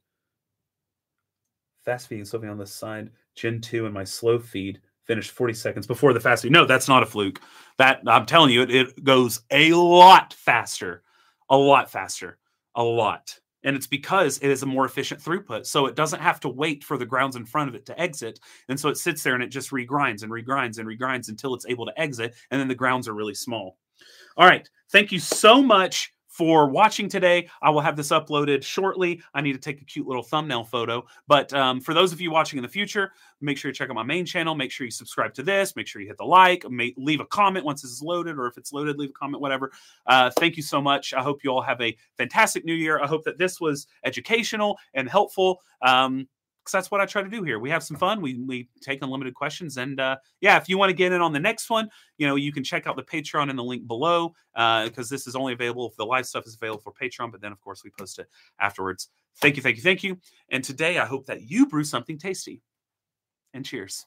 Fast feeding, slow feeding on the side. Gen 2 and my slow feed finished 40 seconds before the fast feed. No, that's not a fluke. That I'm telling you, it, it goes a lot faster. A lot faster. A lot. And it's because it is a more efficient throughput. So it doesn't have to wait for the grounds in front of it to exit. And so it sits there and it just regrinds and regrinds and regrinds until it's able to exit. And then the grounds are really small. All right. Thank you so much for watching today. I will have this uploaded shortly. I need to take a cute little thumbnail photo. But um, for those of you watching in the future, make sure you check out my main channel. Make sure you subscribe to this. Make sure you hit the like. Leave a comment once this is loaded, or if it's loaded, leave a comment, whatever. Uh, thank you so much. I hope you all have a fantastic new year. I hope that this was educational and helpful. Um, because that's what I try to do here. We have some fun. We we take unlimited questions, and uh, yeah, if you want to get in on the next one, you know, you can check out the Patreon in the link below because uh, this is only available if the live stuff is available for Patreon. But then, of course, we post it afterwards. Thank you, thank you, thank you. And today, I hope that you brew something tasty. And cheers.